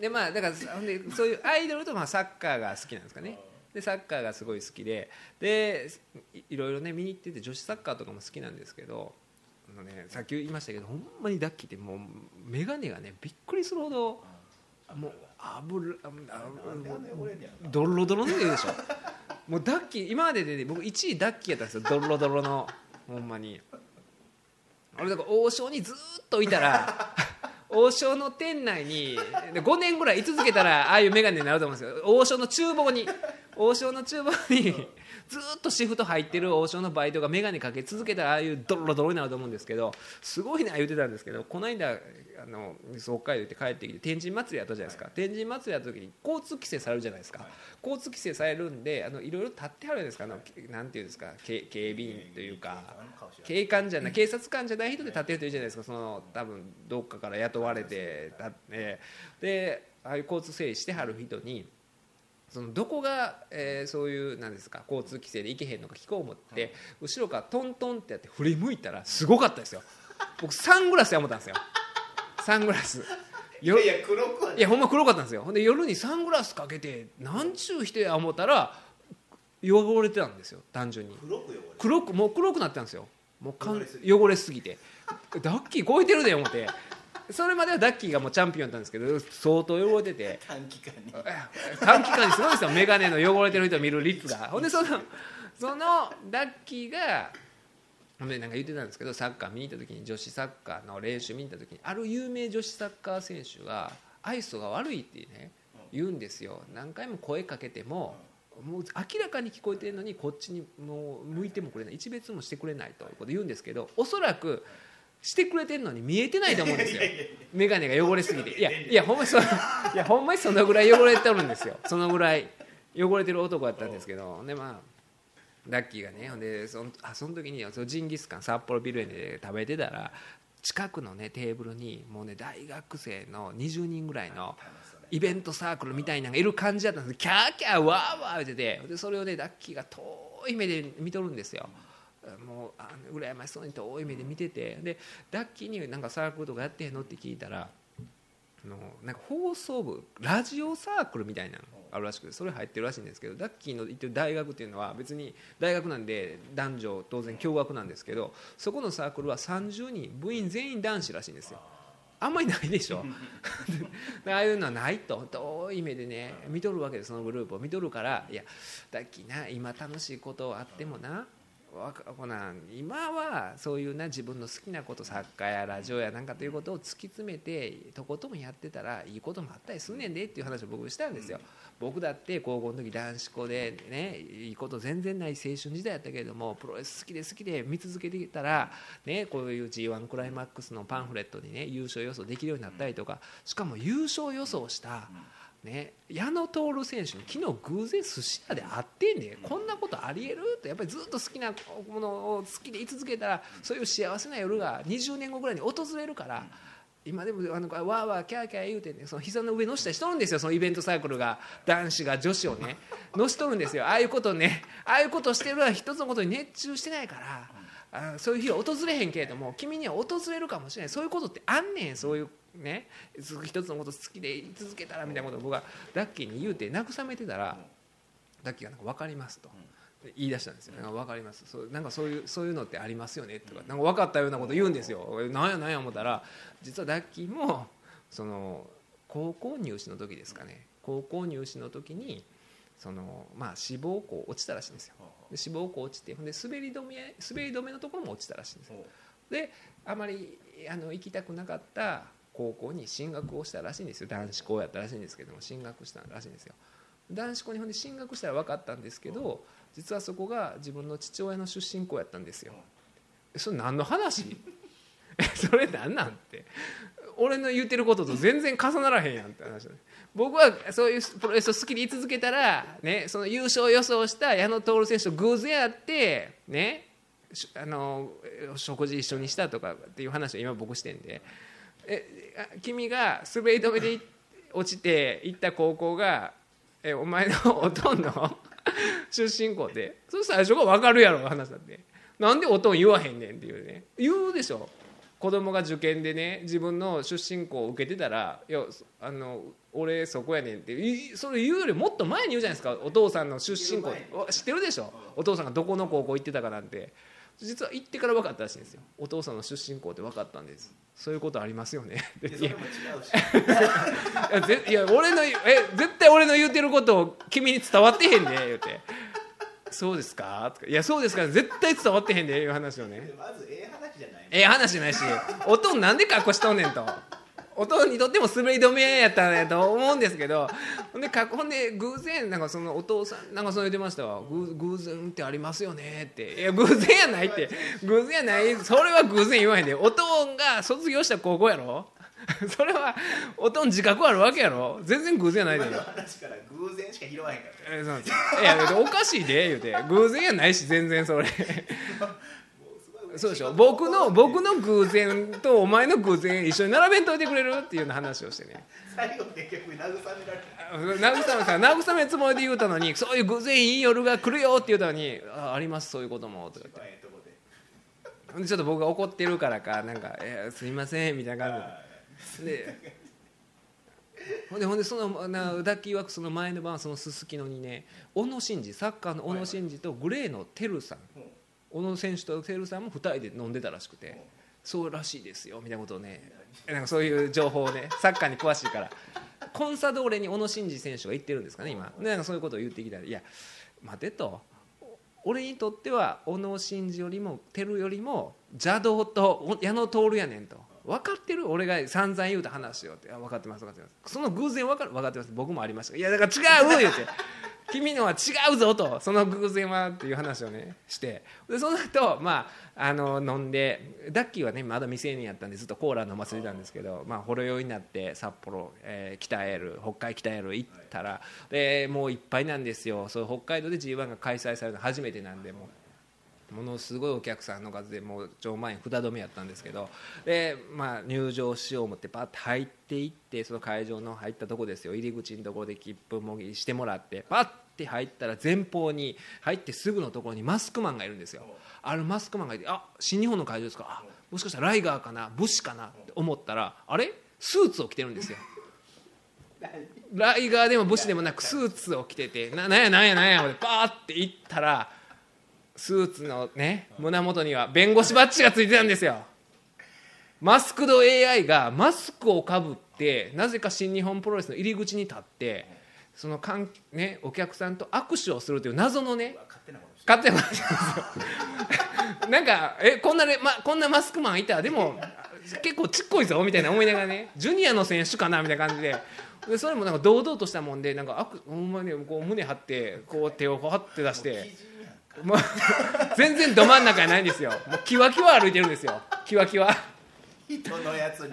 でまあだからそういうアイドルとまあサッカーが好きなんですかね。でサッカーがすごい好きで。でいいろいろね見に行ってて女子サッカーとかも好きなんですけど。あの、ね、さっき言いましたけどほんまにダッキーってもう眼鏡がねびっくりするほどもう油ドロドロの言うでしょもうダッキー今までで、ね、僕1位ダッキーやったんですよ。ドロドロの。ほんまに。俺だから王将にずーっといたら <laughs> 王将の店内にで5年ぐらい居続けたらああいう眼鏡になると思うんですよ。王将の厨房に。王将の厨房にずーっとシフト入ってる王将のバイトが眼鏡かけ続けたらああいうドロドロになると思うんですけどすごいな言ってたんですけどこの間あの北海道行って帰ってきて天神祭りやったじゃないですか。天神祭りやった時に交通規制されるじゃないですか。交通規制されるんであのいろいろ立ってはるじゃないですか。あのなんていうんですか警警備員というか。警官じゃない警察官じゃない人で立ってる人いるじゃないですか。その多分どっかから雇われて立ってでああいう交通整理してはる人にそのどこが、えーそういうなんですか交通規制で行けへんのか聞こう思って、後ろからトントンってやって振り向いたらすごかったですよ。僕サングラスや思ったんですよ。サングラス。よいやいや黒いやほんま黒かったんですよ。ほんで夜にサングラスかけてなんちゅう人や思ったら汚れてたんですよ単純に。黒く汚れ黒くもう黒くなってたんですよ。もうかん汚れすぎ汚れすぎて。ダッキー超えてるで思ってそれまではダッキーがもうチャンピオンだったんですけど相当汚れてて。短期間に。短期間にすごいですよ眼鏡の汚れてる人を見る率が。ほんでそのそのダッキーがなんか言ってたんですけどサッカー見に行った時に女子サッカーの練習見に行った時にある有名女子サッカー選手が愛想が悪いってね言うんですよ。何回も声かけてももう明らかに聞こえてるのにこっちにもう向いてもくれない。一別もしてくれないということ言うんですけどおそらくしてくれてるのに見えてないと思うんですよ。眼鏡が汚れすぎて。いやいやほんまにそいや。ほんまにそのぐらい汚れてるんですよ。そのぐらい。汚れてる男やったんですけど。でまあラッキーがね。ほんでそのあその時にそのジンギスカン札幌ビルエンで食べてたら近くのねテーブルにもうね大学生の20人ぐらいのイベントサークルみたいなのがいる感じだったんです。キャーキャーワーワー言ってて。でそれをねラッキーが遠い目で見とるんですよもうあ羨ましそうに遠い目で見ててでラッキーになんかサークルとかやってへんのって聞いたらあのなんか放送部ラジオサークルみたいなのあるらしくてそれ入ってるらしいんですけどダッキーの行ってる大学っていうのは別に大学なんで男女当然共学なんですけどそこのサークルは30人部員全員男子らしいんですよ。あんまりないでしょ。<laughs> ああいうのはないと。遠い目でね見とるわけですそのグループを見とるからいやダッキーな今楽しいことあってもなほな今はそういうな自分の好きなこと作家やラジオやなんかということを突き詰めてとことんやってたらいいこともあったりすんねんでっていう話を僕したんですよ、僕だって高校の時男子校でねいいこと全然ない青春時代やったけれどもプロレス好きで好きで見続けてきたら、ね、こういう g 1クライマックスのパンフレットにね優勝予想できるようになったりとかしかも優勝予想した、ね、矢野徹選手に昨日偶然寿司屋で会ってんでこんなことありえる？とやっぱりずっと好きなものを好きでい続けたらそういう幸せな夜が20年後ぐらいに訪れるから。今でもあのわーわーキャーキャー言うてねその膝の上乗せたりしとるんですよ。そのイベントサークルが。男子が女子をね乗しとるんですよ。ああいうことね。ああいうことしてるのは一つのことに熱中してないからあそういう日は訪れへんけれども君には訪れるかもしれない。そういうことってあんねん。そういうね一つのこと好きでい続けたらみたいなことを僕がラッキーに言うて慰めてたらダッキーがなんか分かりますと。言い出したんですよ、なんか分かります。そうなんかそういうそういうのってありますよねとかなんか分かったようなこと言うんですよ、なんやなんや思ったら実はダッキーもその高校入試の時ですかね。高校入試の時にその、まあ、志望校落ちたらしいんですよ。で志望校落ちてほんで滑り止め滑り止めのところも落ちたらしいんですよ。であまりあの行きたくなかった高校に進学をしたらしいんですよ。男子校やったらしいんですけども進学したらしいんですよ。男子校にほんで進学したら分かったんですけど実はそこが自分の父親の出身校やったんですよ。それ何の話？<laughs> それ何なんて？俺の言ってることと全然重ならへんやんって話僕はそういうプロレスを好きでい続けたら、ね、その優勝予想した矢野徹選手と偶然会ってねあの食事一緒にしたとかっていう話を今僕してんでえ君が滑り止めで落ちて行った高校がえお前の <laughs> おとんの出身校で。それ最初が分かるやろ話だって。なんでおとん言わへんねんっていうね。言うでしょ。子供が受験でね自分の出身校を受けてたら「いやあの俺そこやねん」って。それ言うよりもっと前に言うじゃないですか。お父さんの出身校。知ってるでしょ。お父さんがどこの高校行ってたかなんて実は行ってから分かったらしいんですよ。お父さんの出身校って分かったんです。そういうことありますよね。いやいや。俺のえ絶対俺の言うてることを君に伝わってへんで言うて「そうですか?」とか「いやそうですか。絶対伝わってへんで」いう話をね。まずええ話じゃないええ話じゃないし。おとんなんで格好しとんねんとおとんにとっても滑り止めやったんやと思うんですけど <laughs> ほんでかほんで偶然なんかそのお父さんなんかそう言ってましたわ。偶偶然ってありますよねって。いや偶然やないって。偶然やない。それは偶然言わへんで。おとんが卒業した高校やろ？<laughs> それはおとん自覚あるわけやろ？全然偶然やないで。今の話から偶然しか拾わへんかった。えそう。なんですいやおかしいで言うて。偶然やないし全然それ <laughs> そうでしょ。僕の僕の偶然とお前の偶然一緒に並べんといてくれるっていうような話をしてね。最後結局慰められた。慰めさ慰めつもりで言うたのにそういう偶然いい夜が来るよって言うたのにあありますそういうこともとか言って。ちょっと僕が怒ってるからかなんか「えーすいません」みたいな感じで。でほんでほんでそのなダッキーワークその前の晩そのすすきのにね小野伸二サッカーの小野伸二とグレーのテルさん小野選手とテルさんも2人で飲んでたらしくてそうらしいですよみたいなことをねなんかそういう情報をねサッカーに詳しいから。コンサドーレに小野伸二選手が行ってるんですかね今。でなんかそういうことを言ってきたらいや待てと。俺にとっては小野伸二よりもテルよりも邪道と矢野徹やねんと。分かってる？俺が散々言うた話よって。分かってます分かってます。その偶然分かる？分かってます。僕もありました。いやだから違う！言うて。君のは違うぞとその偶然はっていう話をねしてでその後まああの飲んでダッキーはねまだ未成年やったんでずっとコーラ飲ませてたんですけど、まあ、ほろ酔いになって札幌、えー、北エル北海北エル行ったら、でもういっぱいなんですよそう北海道で g 1が開催されるの初めてなんでも。ものすごいお客さんの数でもう超満員札止めやったんですけどで、まあ、入場しよう思ってパッと入っていってその会場の入ったとこですよ入り口のところで切符もぎしてもらってパッて入ったら前方に入ってすぐのところにマスクマンがいるんですよ。あるマスクマンがいてあ新日本の会場ですか。あもしかしたらライガーかな。武士かな。って思ったらあれ？スーツを着てるんですよ。<laughs> ライガーでも武士でもなくスーツを着ててななんやなんやなんやパーって行ったらスーツのね胸元には弁護士バッジがついてたんですよ。マスクド AI がマスクをかぶってなぜか新日本プロレスの入り口に立ってそのかん、ね、お客さんと握手をするという謎のね勝手なことですよなんかえこんな、ねま、こんなマスクマンいた？でも結構ちっこいぞみたいな思いながらね。ジュニアの選手かなみたいな感じで。でそれもなんか堂々としたもんでなんかあくほんまにこう胸張ってこう手をこう張って出して。もう <laughs> 全然ど真ん中やないんですよ。もうキワキワ歩いてるんですよ。キワキワ人のやつに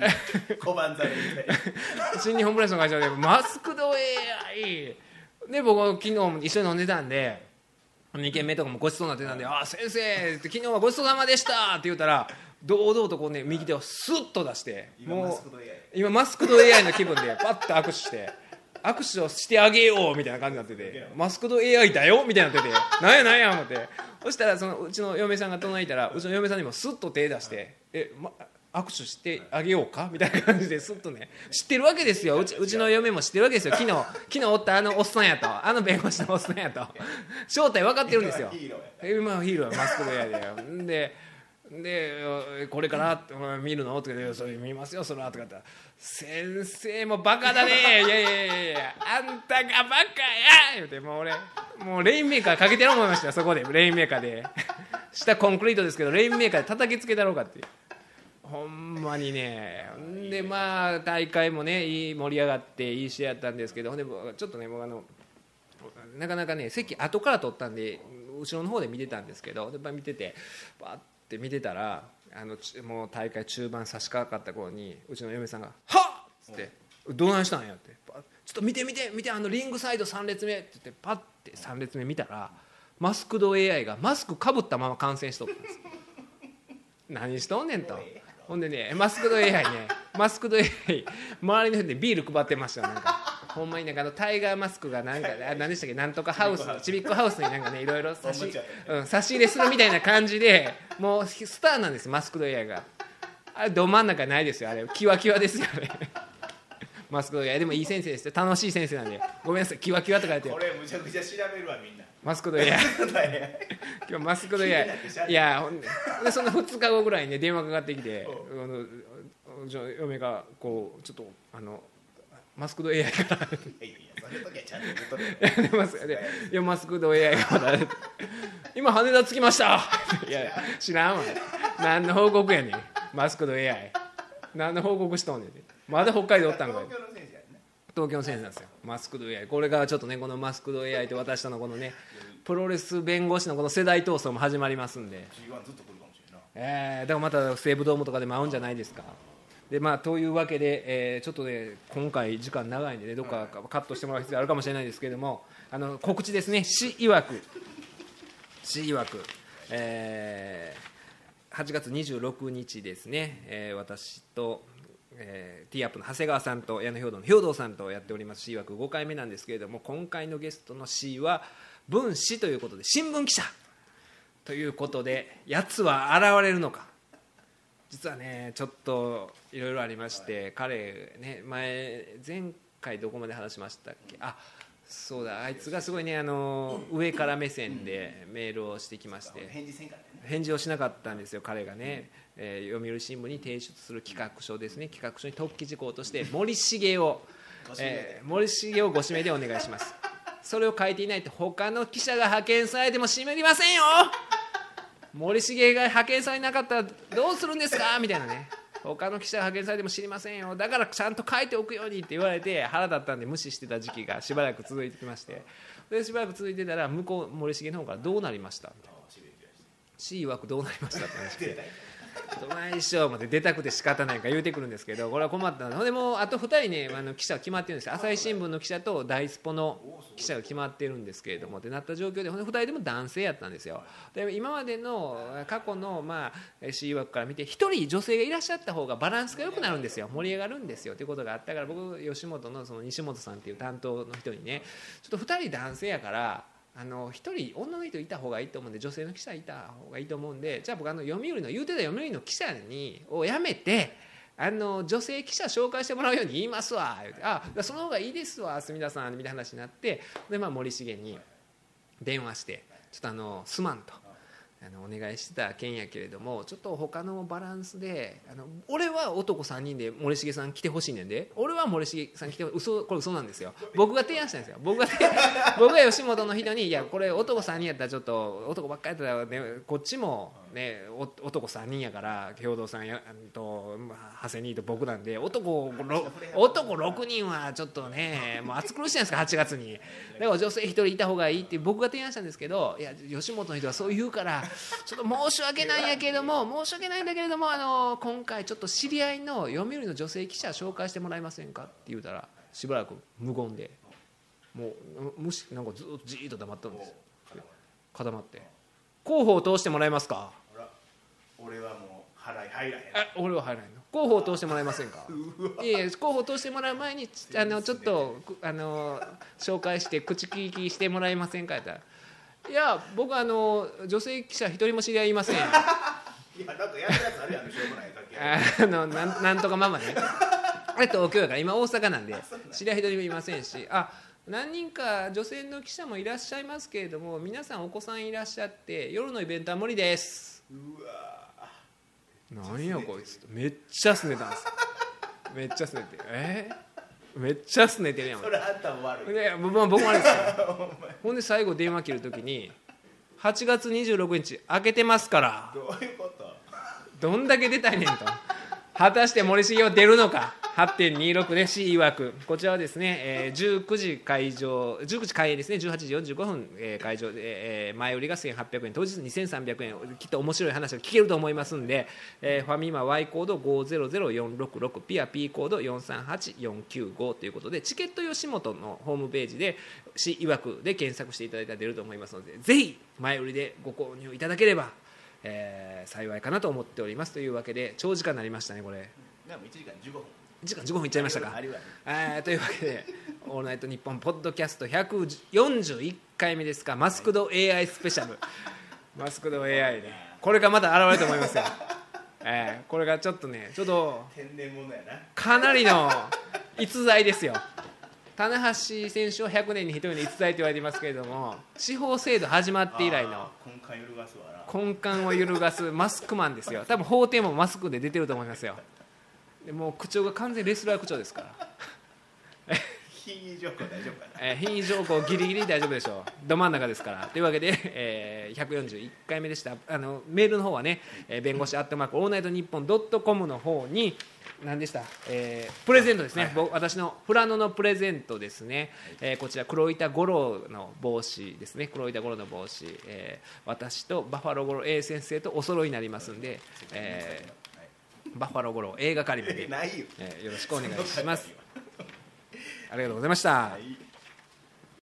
小判ざめみたいな <laughs> 新日本プロレスの会場でマスクド AI で僕は昨日も一緒に飲んでたんで2軒目とかもごちそうになってたんで「あ先生昨日はごちそうさまでした」って言ったら堂々とこうね右手をスッと出して今マスクド AI 今マスクド AI の気分でパッと握手して握手をしてあげようみたいな感じになっててマスクド AI だよみたいになっててなんやなんや思って。そしたらそのうちの嫁さんが隣にいたらうちの嫁さんにもスッと手出して「え、ま、握手してあげようか？みたいな感じですっとね知ってるわけですよ。うちうちの嫁も知ってるわけですよ。昨日昨日おったあのおっさんやと。あの弁護士のおっさんやと。正体分かってるんですよ。ヒーローや。え今ヒーローやマスクドエアで。ででこれから見るの？とかで「それ見ますよその後とかって先生もバカだね。いやいやいやいや。あんたがバカや!」言うてもう俺もうレインメーカーかけてる思いましたよそこで。レインメーカーで。下コンクリートですけどレインメーカーで叩きつけたろうかっていうほんまにねでまあ大会もねいい盛り上がっていい試合やったんですけどほんでちょっとね僕あのなかなかね席後から取ったんで後ろの方で見てたんですけどやっぱ見ててバーって見てたらあのもう大会中盤差し掛かった頃にうちの嫁さんが「はっ!」つって「どないしたんや?」って「ちょっと見て見て見てあのリングサイド3列目」って言ってパッて3列目見たらマスクド AI がマスクかぶったまま観戦しとったんです何しとんねんと。ほんでねマスクド AI ねマスクド AI 周りの人でビール配ってましたよなんか。ほんまになんかあのタイガーマスクがなんかあ何でしたっけなんとかハウスちびっこハウス。になんかねいろいろ差し,、う。ん、差し入れするみたいな感じでもうスターなんですマスクド AI が。あれど真ん中ないですよあれ。キワキワですよねマスクド AI でもいい先生ですよ。楽しい先生なんで。ごめんなさいキワキワとか言って。これむちゃくちゃ調べるわみんなマスクド AI <laughs> 今日マスクド AI い。やほんででその2日後ぐらいにね電話かかってきて <laughs> あのう。ちの嫁がこうちょっとあのマスクド AI から。いや <laughs> マスクド AI がまだ今羽田着きました。いや知らんわ。何の報告やねん。マスクド AI 何の報告しとんねん。てまだ北海道おったんかい東京の先生やね東京の先生なんですよ。マスクド AI これがちょっとねこのマスクド AI と私とのこのねプロレス弁護士のこの世代闘争も始まりますんで。G1 ずっと来るかもしれんな。えー、だからまた西武ドームとかでも会うんじゃないですか。でまあ、というわけで、えーちょっとね今回時間長いんでねどっかカットしてもらう必要あるかもしれないですけれどもあの告知ですね。市曰く。市曰く、えー8月26日ですね、えー私と、えー、ティーアップの長谷川さんと矢野兵道の兵道さんとやっております C 枠5回目なんですけれども今回のゲストの C は分子ということで新聞記者。ということでやつは現れるのか。実はねちょっといろいろありまして彼ね前前回どこまで話しましたっけ？あそうだあいつがすごいねあの上から目線でメールをしてきまして。返事をしなかったんですよ彼がね、えー読売新聞に提出する企画書ですね。企画書に特記事項として森重を、えー森重をご指名でお願いします。それを書いていないと他の記者が派遣されても締めりませんよ。森重が派遣されなかったらどうするんですか？みたいなね。他の記者が派遣されても知りませんよ。だからちゃんと書いておくようにって言われて腹立ったんで無視してた時期がしばらく続いてきまして。でしばらく続いてたら向こう森重の方からどうなりました？みたいな。C 枠どうなりましたって話でちょっと毎週まで出たくて仕方ないから言うてくるんですけどこれは困ったな。ほんでもうあと2人ねあの記者が決まってるんですよ朝日新聞の記者と大スポの記者が決まってるんですけれどもってなった状況でほんで2人でも男性やったんですよ。で今までの過去の、まあ、C 枠から見て1人女性がいらっしゃった方がバランスが良くなるんですよ。盛り上がるんですよ。ということがあったから僕吉本のその西本さんっていう担当の人にねちょっと2人男性やからあの1人女の人いた方がいいと思うんで女性の記者いた方がいいと思うんでじゃあ僕あの読売の言うてた読売の記者にをやめてあの女性記者紹介してもらうように言いますわ言うてあその方がいいですわ住田さんみたいな話になってで、まあ、森重に電話してちょっとあのすまんと。あのお願いしてた件やけれどもちょっと他のバランスであの俺は男3人で森重さん来てほしいねんで。俺は森重さん来て嘘これ嘘なんですよ。僕が提案したんですよ。僕が僕が吉本の人に「いやこれ男3人やったらちょっと男ばっかりやったら、ね、こっちも、ね、男3人やから兵藤さんやと長谷兄と僕なんで男男6人はちょっとねもう暑苦しいじゃないですか8月に。だから女性1人いた方がいいって僕が提案したんですけどいや吉本の人はそう言うからちょっと申し訳ないんやけれども申し訳ないんだけれどもあの今回ちょっと知り合いの読売の女性記者紹介してもらえませんかって言うたらしばらく無言でもうむしなんかずっとじっと黙ったんです。固まって。候補を通してもらえますか？俺はもう払い入らへん。あ俺は入らないの。候補を通してもらえませんか？いやいや候補を通してもらう前にちあのちょっとくあの紹介して口利きしてもらえませんかやったら。いや僕あの女性記者一人も知り合いません。<laughs> いやなんかやるやつあるやんしょうもないあのなんなんとかママね。あれ東京やから今大阪なんで知り合い一人もいませんし。あ何人か女性の記者もいらっしゃいますけれども皆さんお子さんいらっしゃって夜のイベントは無理です。うわ何やこいつ。めっちゃすねたんです。めっちゃすねて。え？めっちゃすねてるやん。それあんたも悪い。で僕も僕もあれですよ。<laughs> ほんで最後電話切るときに8月26日開けてますから。どういうこと？どんだけ出たいねんと。果たして森重は出るのか8.26で C 曰くこちらはですね、えー19時会場19時開演ですね。18時45分、えー会場で、えー前売りが1800円。当日2300円。きっと面白い話が聞けると思いますんで、えーファミマ Y コード500466ピア P コード438495ということでチケット吉本のホームページで C 曰くで検索していただいたら出ると思いますのでぜひ前売りでご購入いただければえー幸いかなと思っておりますというわけで長時間になりましたねこれ。でも1時間15分。時間15分いっちゃいましたか。えーというわけで「オールナイトニッポン」ポッドキャスト141回目ですか。マスクド AI スペシャル。マスクド AI ね。これがまた現れると思いますよ、えーこれがちょっとねちょっと天然物やな。かなりの逸材ですよ。棚橋選手は100年に1人の逸材と言われていますけれども司法制度始まって以来のあー根幹揺るがすわな。根幹を揺るがすマスクマンですよ。多分法廷もマスクで出てると思いますよでもう口調が完全にレスラー口調ですから、非情報大丈夫かな？えー、品位条項ギリギリ大丈夫でしょう。ど真ん中ですから。というわけで、えー141回目でした。あのメールの方はね、えー弁護士アットマークオールナイトニッポンドットコムの方に何でした、えープレゼントですね、僕私のフラノのプレゼントですね、えーこちら黒板五郎の帽子ですね。黒板五郎の帽子、えー私とバッファロー五郎 A 先生とお揃いになりますんで、えーバッファロー五郎映画仮面で、<laughs> ないよ。えーよろしくお願いします。ありがとうございました、はい